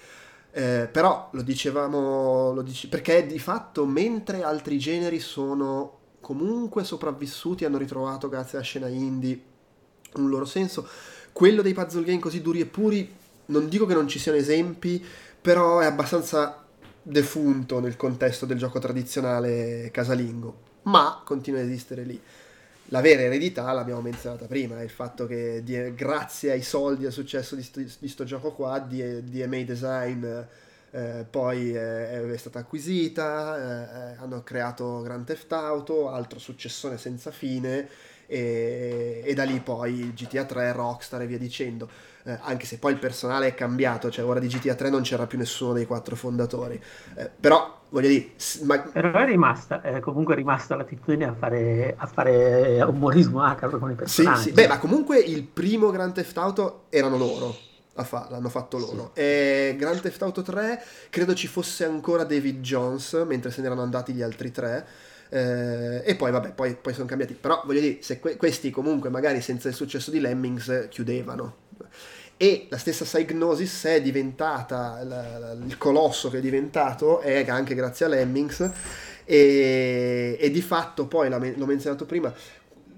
Eh, però lo dicevamo, lo dice- perché di fatto mentre altri generi sono comunque sopravvissuti, hanno ritrovato grazie alla scena indie un loro senso, quello dei puzzle game così duri e puri, non dico che non ci siano esempi, però è abbastanza defunto nel contesto del gioco tradizionale casalingo, ma continua a esistere lì. La vera eredità l'abbiamo menzionata prima, il fatto che di- grazie ai soldi e al successo di, sto, di sto gioco qua, D- DMA Design eh, poi eh, è stata acquisita, eh, hanno creato Grand Theft Auto, altro successone senza fine, e, e da lì poi GTA 3, Rockstar e via dicendo. Eh, anche se poi il personale è cambiato, cioè ora di GTA 3 non c'era più nessuno dei quattro fondatori. Eh, però, voglio dire, ma- Però è rimasta, è comunque rimasta l'attitudine a fare, a fare umorismo macabro con i Sì, personaggi. sì. Beh, ma comunque il primo Grand Theft Auto erano loro. a fa- l'hanno fatto loro. E Grand Theft Auto 3 credo ci fosse ancora David Jones, mentre se ne erano andati gli altri tre. Eh, e poi, vabbè, poi, poi sono cambiati. Però voglio dire, se que- questi comunque magari senza il successo di Lemmings chiudevano. E la stessa Psygnosis è diventata la- la- il colosso che è diventato, è anche grazie a Lemmings. E, e di fatto poi, l'ho menzionato prima,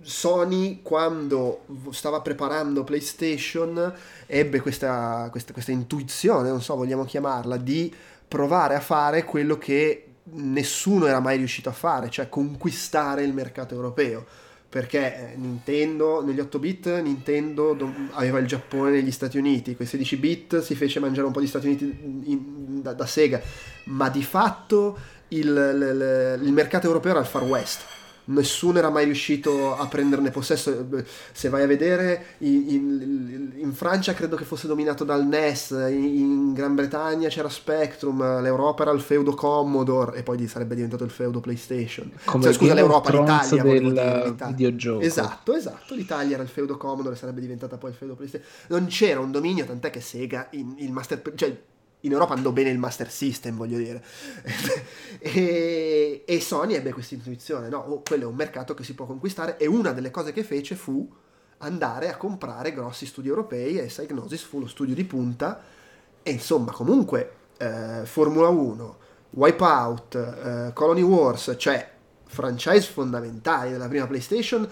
Sony quando stava preparando PlayStation ebbe questa, questa, questa intuizione, non so, vogliamo chiamarla, di provare a fare quello che nessuno era mai riuscito a fare, cioè conquistare il mercato europeo. Perché eh, Nintendo, negli 8 bit, Nintendo do- aveva il Giappone e gli Stati Uniti, con i 16 bit si fece mangiare un po' di Stati Uniti in- da, da Sega, ma di fatto il, il- il mercato europeo era il Far West nessuno era mai riuscito a prenderne possesso. Se vai a vedere, in, in- in Francia credo che fosse dominato dal NES, in, in Gran Bretagna c'era Spectrum, l'Europa era il feudo Commodore e poi sarebbe diventato il feudo PlayStation. Come Cioè, scusa, l'Europa, l'Italia. del dire, videogioco. Esatto, esatto. L'Italia era il feudo Commodore e sarebbe diventata poi il feudo PlayStation. Non c'era un dominio, tant'è che Sega, in, il Master... Cioè, in Europa andò bene il Master System, voglio dire. [laughs] e, e Sony ebbe questa intuizione, no? Oh, quello è un mercato che si può conquistare e una delle cose che fece fu andare a comprare grossi studi europei e Psygnosis fu lo studio di punta e insomma comunque eh, Formula 1, Wipeout, eh, Colony Wars, cioè franchise fondamentali della prima PlayStation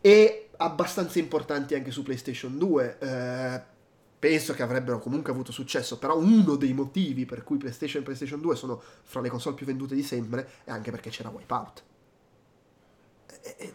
e abbastanza importanti anche su PlayStation 2. eh, penso che avrebbero comunque avuto successo, però uno dei motivi per cui PlayStation e PlayStation 2 sono fra le console più vendute di sempre è anche perché c'era Wipeout. E- e-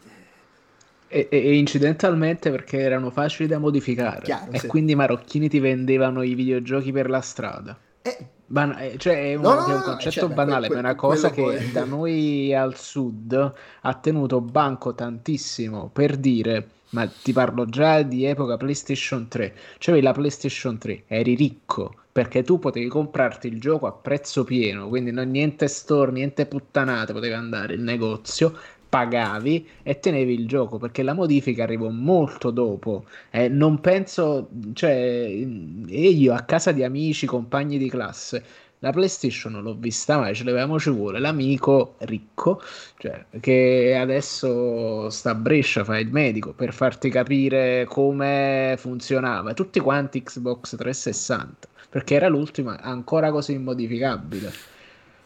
E, incidentalmente perché erano facili da modificare Chiaro, e sì. quindi i marocchini ti vendevano i videogiochi per la strada. Eh, Ban- eh, cioè è un, No, no, è un concetto cioè, banale, ma è una cosa che poi- da noi al sud ha tenuto banco tantissimo per dire, ma ti parlo già di epoca PlayStation 3, cioè la PlayStation 3, eri ricco perché tu potevi comprarti il gioco a prezzo pieno, quindi non niente store, niente puttanate, potevi andare in negozio, pagavi e tenevi il gioco perché la modifica arrivò molto dopo. Eh, non penso, cioè, io a casa di amici, compagni di classe, la PlayStation non l'ho vista mai, ce l'avevamo ci vuole l'amico ricco, cioè, che adesso sta a Brescia, fa il medico, per farti capire come funzionava. Tutti quanti Xbox 360, perché era l'ultima ancora così immodificabile.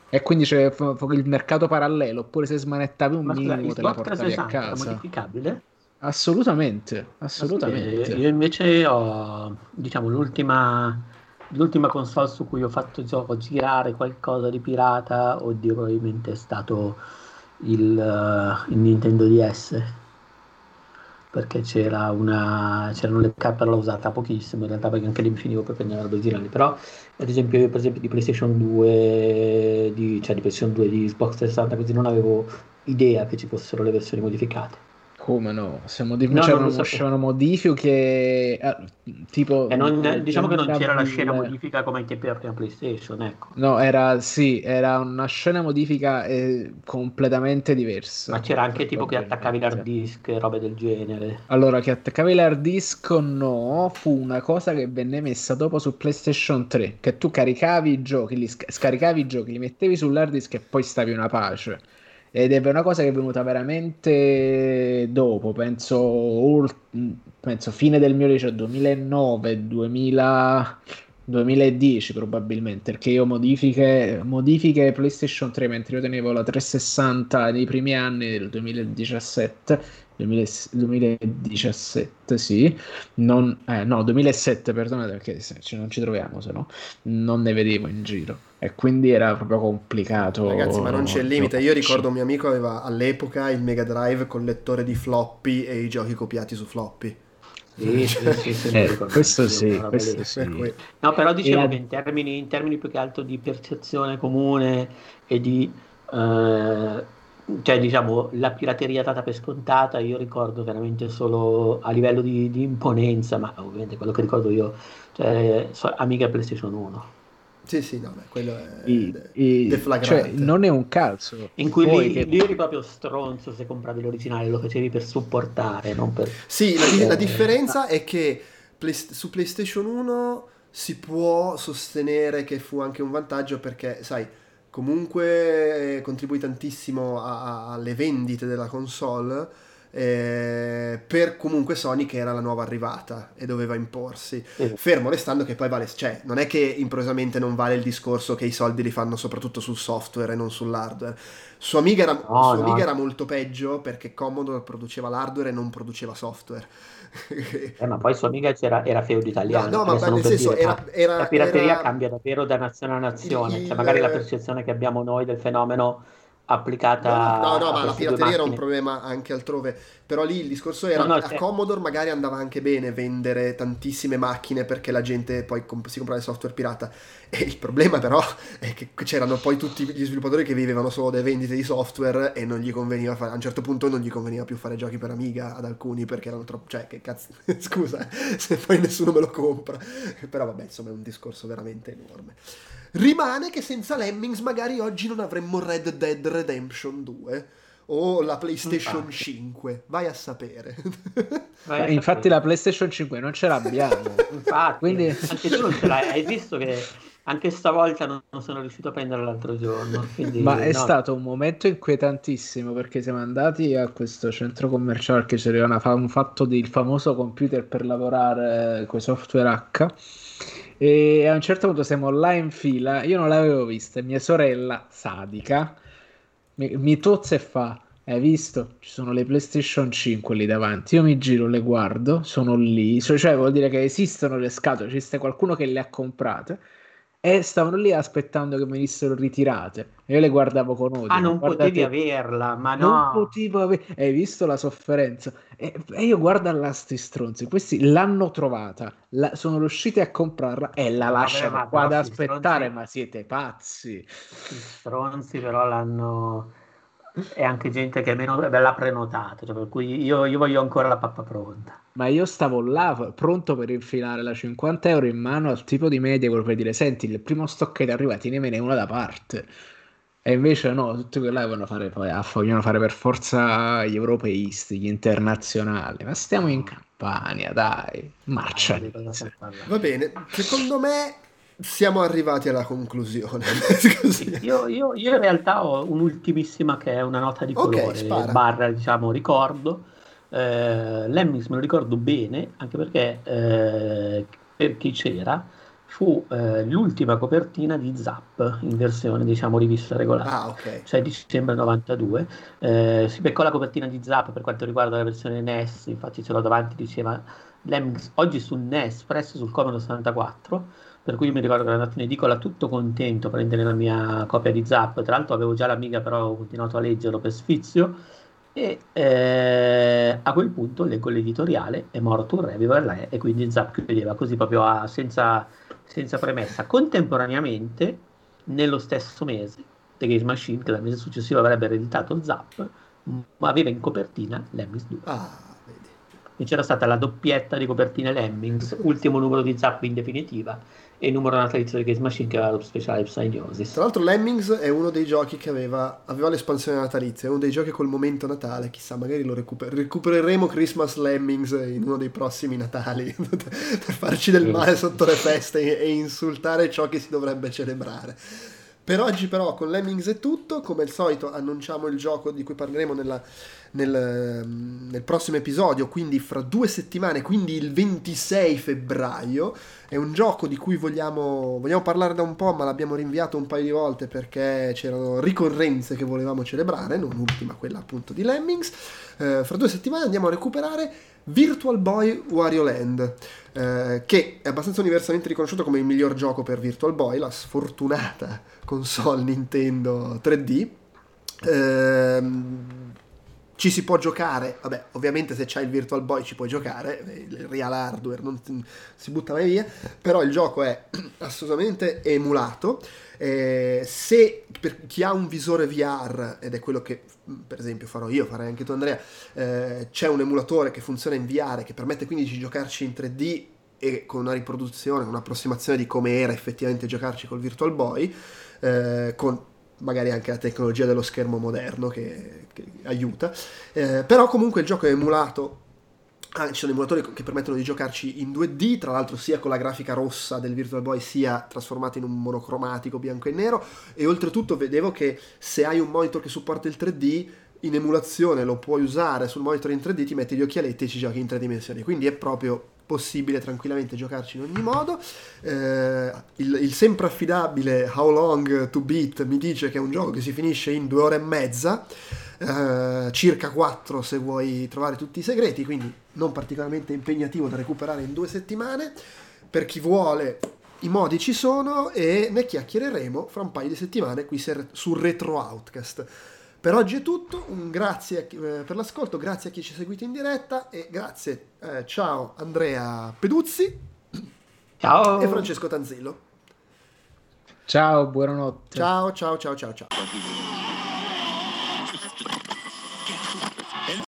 E quindi c'è il mercato parallelo, oppure se smanettavi un Ma minimo te la portavi a 360 era casa. modificabile? Assolutamente, assolutamente. Io invece ho, diciamo, l'ultima, l'ultima console su cui ho fatto gioco girare qualcosa di pirata, oddio, probabilmente è stato il, eh, il Nintendo DS. Perché c'era una, c'erano le carte, l'ho usata pochissimo in realtà perché anche lì mi finivo per prendere la girare. Però, ad esempio, io per esempio di PlayStation 2, di, cioè di PlayStation 2, di Xbox 360, così non avevo idea che ci fossero le versioni modificate. Come no? Se modi- No, c'erano, sapevo. uscivano modifiche eh, tipo E non- nel diciamo che non c'era la 2000 scena modifica come ai tempi della prima PlayStation, ecco. No, era sì, era una scena modifica eh, completamente diversa. Ma c'era anche tipo che attaccavi l'hard disk e robe del genere. Allora, che attaccavi l'hard disk no, fu una cosa che venne messa dopo su PlayStation 3, che tu caricavi i giochi, li sc- scaricavi i giochi, li mettevi sull'hard disk e poi stavi una pace. Ed è una cosa che è venuta veramente dopo, penso, penso fine del mio liceo, 2009, 2000, 2010 probabilmente, perché io modifiche, modifiche PlayStation 3 mentre io tenevo la 360 nei primi anni del 2017, 2000 2017 sì, non, eh, no 2007 perdonate perché non ci troviamo se no non ne vedevo in giro e quindi era proprio complicato Ragazzi, ma non c'è il limite. Io ricordo un mio amico aveva all'epoca il Mega Drive con lettore di floppy e i giochi copiati su floppy. Sì, sì, sì, sì, mi Eh, questo sì, questo sì. Cui- No, però dicevo E- che in termini, in termini più che altro di percezione comune e di, eh, cioè diciamo, la pirateria data per scontata, io ricordo veramente solo a livello di, di imponenza, ma ovviamente quello che ricordo io, cioè so- Amiga PlayStation 1. Sì, sì, no, beh, quello è I- de- i- deflagrante. cioè, non è un calzo In cui lì, che- lì eri proprio stronzo se compravi l'originale, lo facevi per supportare, non per... Sì, la, la Eh, differenza è che Play- su PlayStation 1 si può sostenere che fu anche un vantaggio perché, sai, comunque contribuì tantissimo a- a- alle vendite della console. Eh, per comunque Sony che era la nuova arrivata e doveva imporsi Sì. fermo restando che poi vale cioè non è che improvvisamente non vale il discorso che i soldi li fanno soprattutto sul software e non sull'hardware su Amiga era, No, su no. Era molto peggio perché Commodore produceva l'hardware e non produceva software Eh, ma poi su Amiga c'era, era feudo italiano. No, no, ma nel senso, dire, era- era- la pirateria era- cambia davvero da nazione a nazione. Il- Cioè, magari la percezione che abbiamo noi del fenomeno applicata No, no, a ma la pirateria era un problema anche altrove. Però lì il discorso era No, no, a Commodore magari andava anche bene vendere tantissime macchine perché la gente poi comp- si comprava il software pirata. E il problema però [laughs] è che c'erano poi tutti gli sviluppatori che vivevano solo delle vendite di software e non gli conveniva fare, a un certo punto non gli conveniva più fare giochi per Amiga ad alcuni perché erano troppo, cioè che cazzo, [laughs] scusa, se poi nessuno me lo compra. Però vabbè, insomma è un discorso veramente enorme. Rimane che senza Lemmings magari oggi non avremmo Red Dead Redemption 2 o la PlayStation Infatti. 5, vai a sapere. Vai a infatti sapere. la PlayStation 5 non ce l'abbiamo [laughs] Infatti, Quindi- anche tu non ce l'hai. Hai visto che anche stavolta non, sono riuscito a prendere l'altro giorno. quindi, Ma è no. stato un momento inquietantissimo perché siamo andati a questo centro commerciale che c'era un fatto del famoso computer per lavorare con i software H e a un certo punto siamo là in fila, io non l'avevo vista, mia sorella sadica mi, mi tozza e fa hai visto? Ci sono le PlayStation 5 lì davanti. Io mi giro, le guardo, sono lì. Cioè, cioè, vuol dire che esistono le scatole, esiste qualcuno che le ha comprate. E stavano lì aspettando che venissero ritirate. Io le guardavo con odio. Ah, non Guardate, potevi averla, ma no. Non potevo avere... Hai visto la sofferenza? E, e io guardo là sti stronzi, questi l'hanno trovata, la- sono riusciti a comprarla e la Vabbè, lasciano ma qua ad aspettare, stronzi- ma siete pazzi. Gli stronzi però l'hanno... E anche gente che meno ve l'ha prenotato, cioè, per cui io, io voglio ancora la pappa pronta. Ma io stavo là pronto per infilare la 50 euro in mano al tipo di media per dire: Senti, il primo stock che arriva, tienimene una da parte. E invece no, tutti quelli là vogliono fare, poi, ah, vogliono fare per forza gli europeisti, gli internazionali. Ma stiamo in Campania, dai, marcia. Ah? Va bene, secondo me siamo arrivati alla conclusione. [laughs] Io, io- io in realtà ho un'ultimissima che è una nota di colore, spara. barra diciamo ricordo. Eh, Lemmings me lo ricordo bene, anche perché eh, per chi c'era fu eh, l'ultima copertina di Zap in versione diciamo rivista regolare. Ah, ok. cioè dicembre 92. Eh, si beccò la copertina di Zap per quanto riguarda la versione NES, infatti ce l'ho davanti, diceva Lemmings oggi sul NES, presto sul Commodore 64, per cui mi ricordo che ero andato in edicola tutto contento a prendere la mia copia di Zap, tra l'altro avevo già l'Amiga però ho continuato a leggerlo per sfizio e eh, a quel punto leggo l'editoriale, è morto un Reviver e quindi Zap chiudeva così proprio a- senza, senza premessa. Contemporaneamente, nello stesso mese, The Games Machine, che dal mese successivo avrebbe ereditato Zap, ma aveva in copertina Lemmings 2. Ah. E c'era stata la doppietta di copertine Lemmings, ultimo numero di Zap in definitiva, e il numero natalizio di Games Machine che aveva lo speciale Psygnosis. Tra l'altro Lemmings è uno dei giochi che aveva, aveva l'espansione natalizia, è uno dei giochi col momento Natale, chissà, magari lo recuper- recupereremo Christmas Lemmings in uno dei prossimi Natali, [laughs] per farci del male sotto le feste e, e insultare ciò che si dovrebbe celebrare. Per oggi però con Lemmings è tutto, come al solito annunciamo il gioco di cui parleremo nella- nel, ehm, nel prossimo episodio, quindi fra due settimane, quindi il 26 febbraio. È un gioco di cui vogliamo, vogliamo parlare da un po', ma l'abbiamo rinviato un paio di volte perché c'erano ricorrenze che volevamo celebrare, non ultima quella appunto di Lemmings. Eh, fra due settimane andiamo a recuperare Virtual Boy Wario Land, eh, che è abbastanza universalmente riconosciuto come il miglior gioco per Virtual Boy, la sfortunata console Nintendo 3D. Ehm, ci si può giocare, vabbè, ovviamente se c'hai il Virtual Boy ci puoi giocare, eh, il real hardware non si- butta mai via, però il gioco è [clears throat] assolutamente emulato. Eh, se per chi ha un visore VR, ed è quello che per esempio farò io, farai anche tu Andrea, eh, c'è un emulatore che funziona in VR che permette quindi di giocarci in 3D e con una riproduzione, un'approssimazione di come era effettivamente giocarci col Virtual Boy, eh, con magari anche la tecnologia dello schermo moderno che, che aiuta. Eh, però comunque il gioco è emulato. Ah, ci sono emulatori che permettono di giocarci in 2D, tra l'altro sia con la grafica rossa del Virtual Boy sia trasformato in un monocromatico bianco e nero. E oltretutto vedevo che se hai un monitor che supporta il 3D in emulazione lo puoi usare sul monitor in 3D, ti metti gli occhialetti e ci giochi in tre dimensioni, quindi è proprio possibile tranquillamente giocarci in ogni modo. Eh, il, il sempre affidabile How Long to Beat mi dice che è un gioco che si finisce in due ore e mezza, eh, circa quattro se vuoi trovare tutti i segreti, quindi non particolarmente impegnativo da recuperare in due settimane. Per chi vuole, i modi ci sono e ne chiacchiereremo fra un paio di settimane qui su Retro Outcast. Per oggi è tutto, un grazie eh, per l'ascolto, grazie a chi ci ha seguito in diretta e grazie, eh, ciao Andrea Peduzzi Ciao! e Francesco Tanzillo. Ciao, buonanotte. Ciao, ciao, ciao, ciao, ciao. Thank you.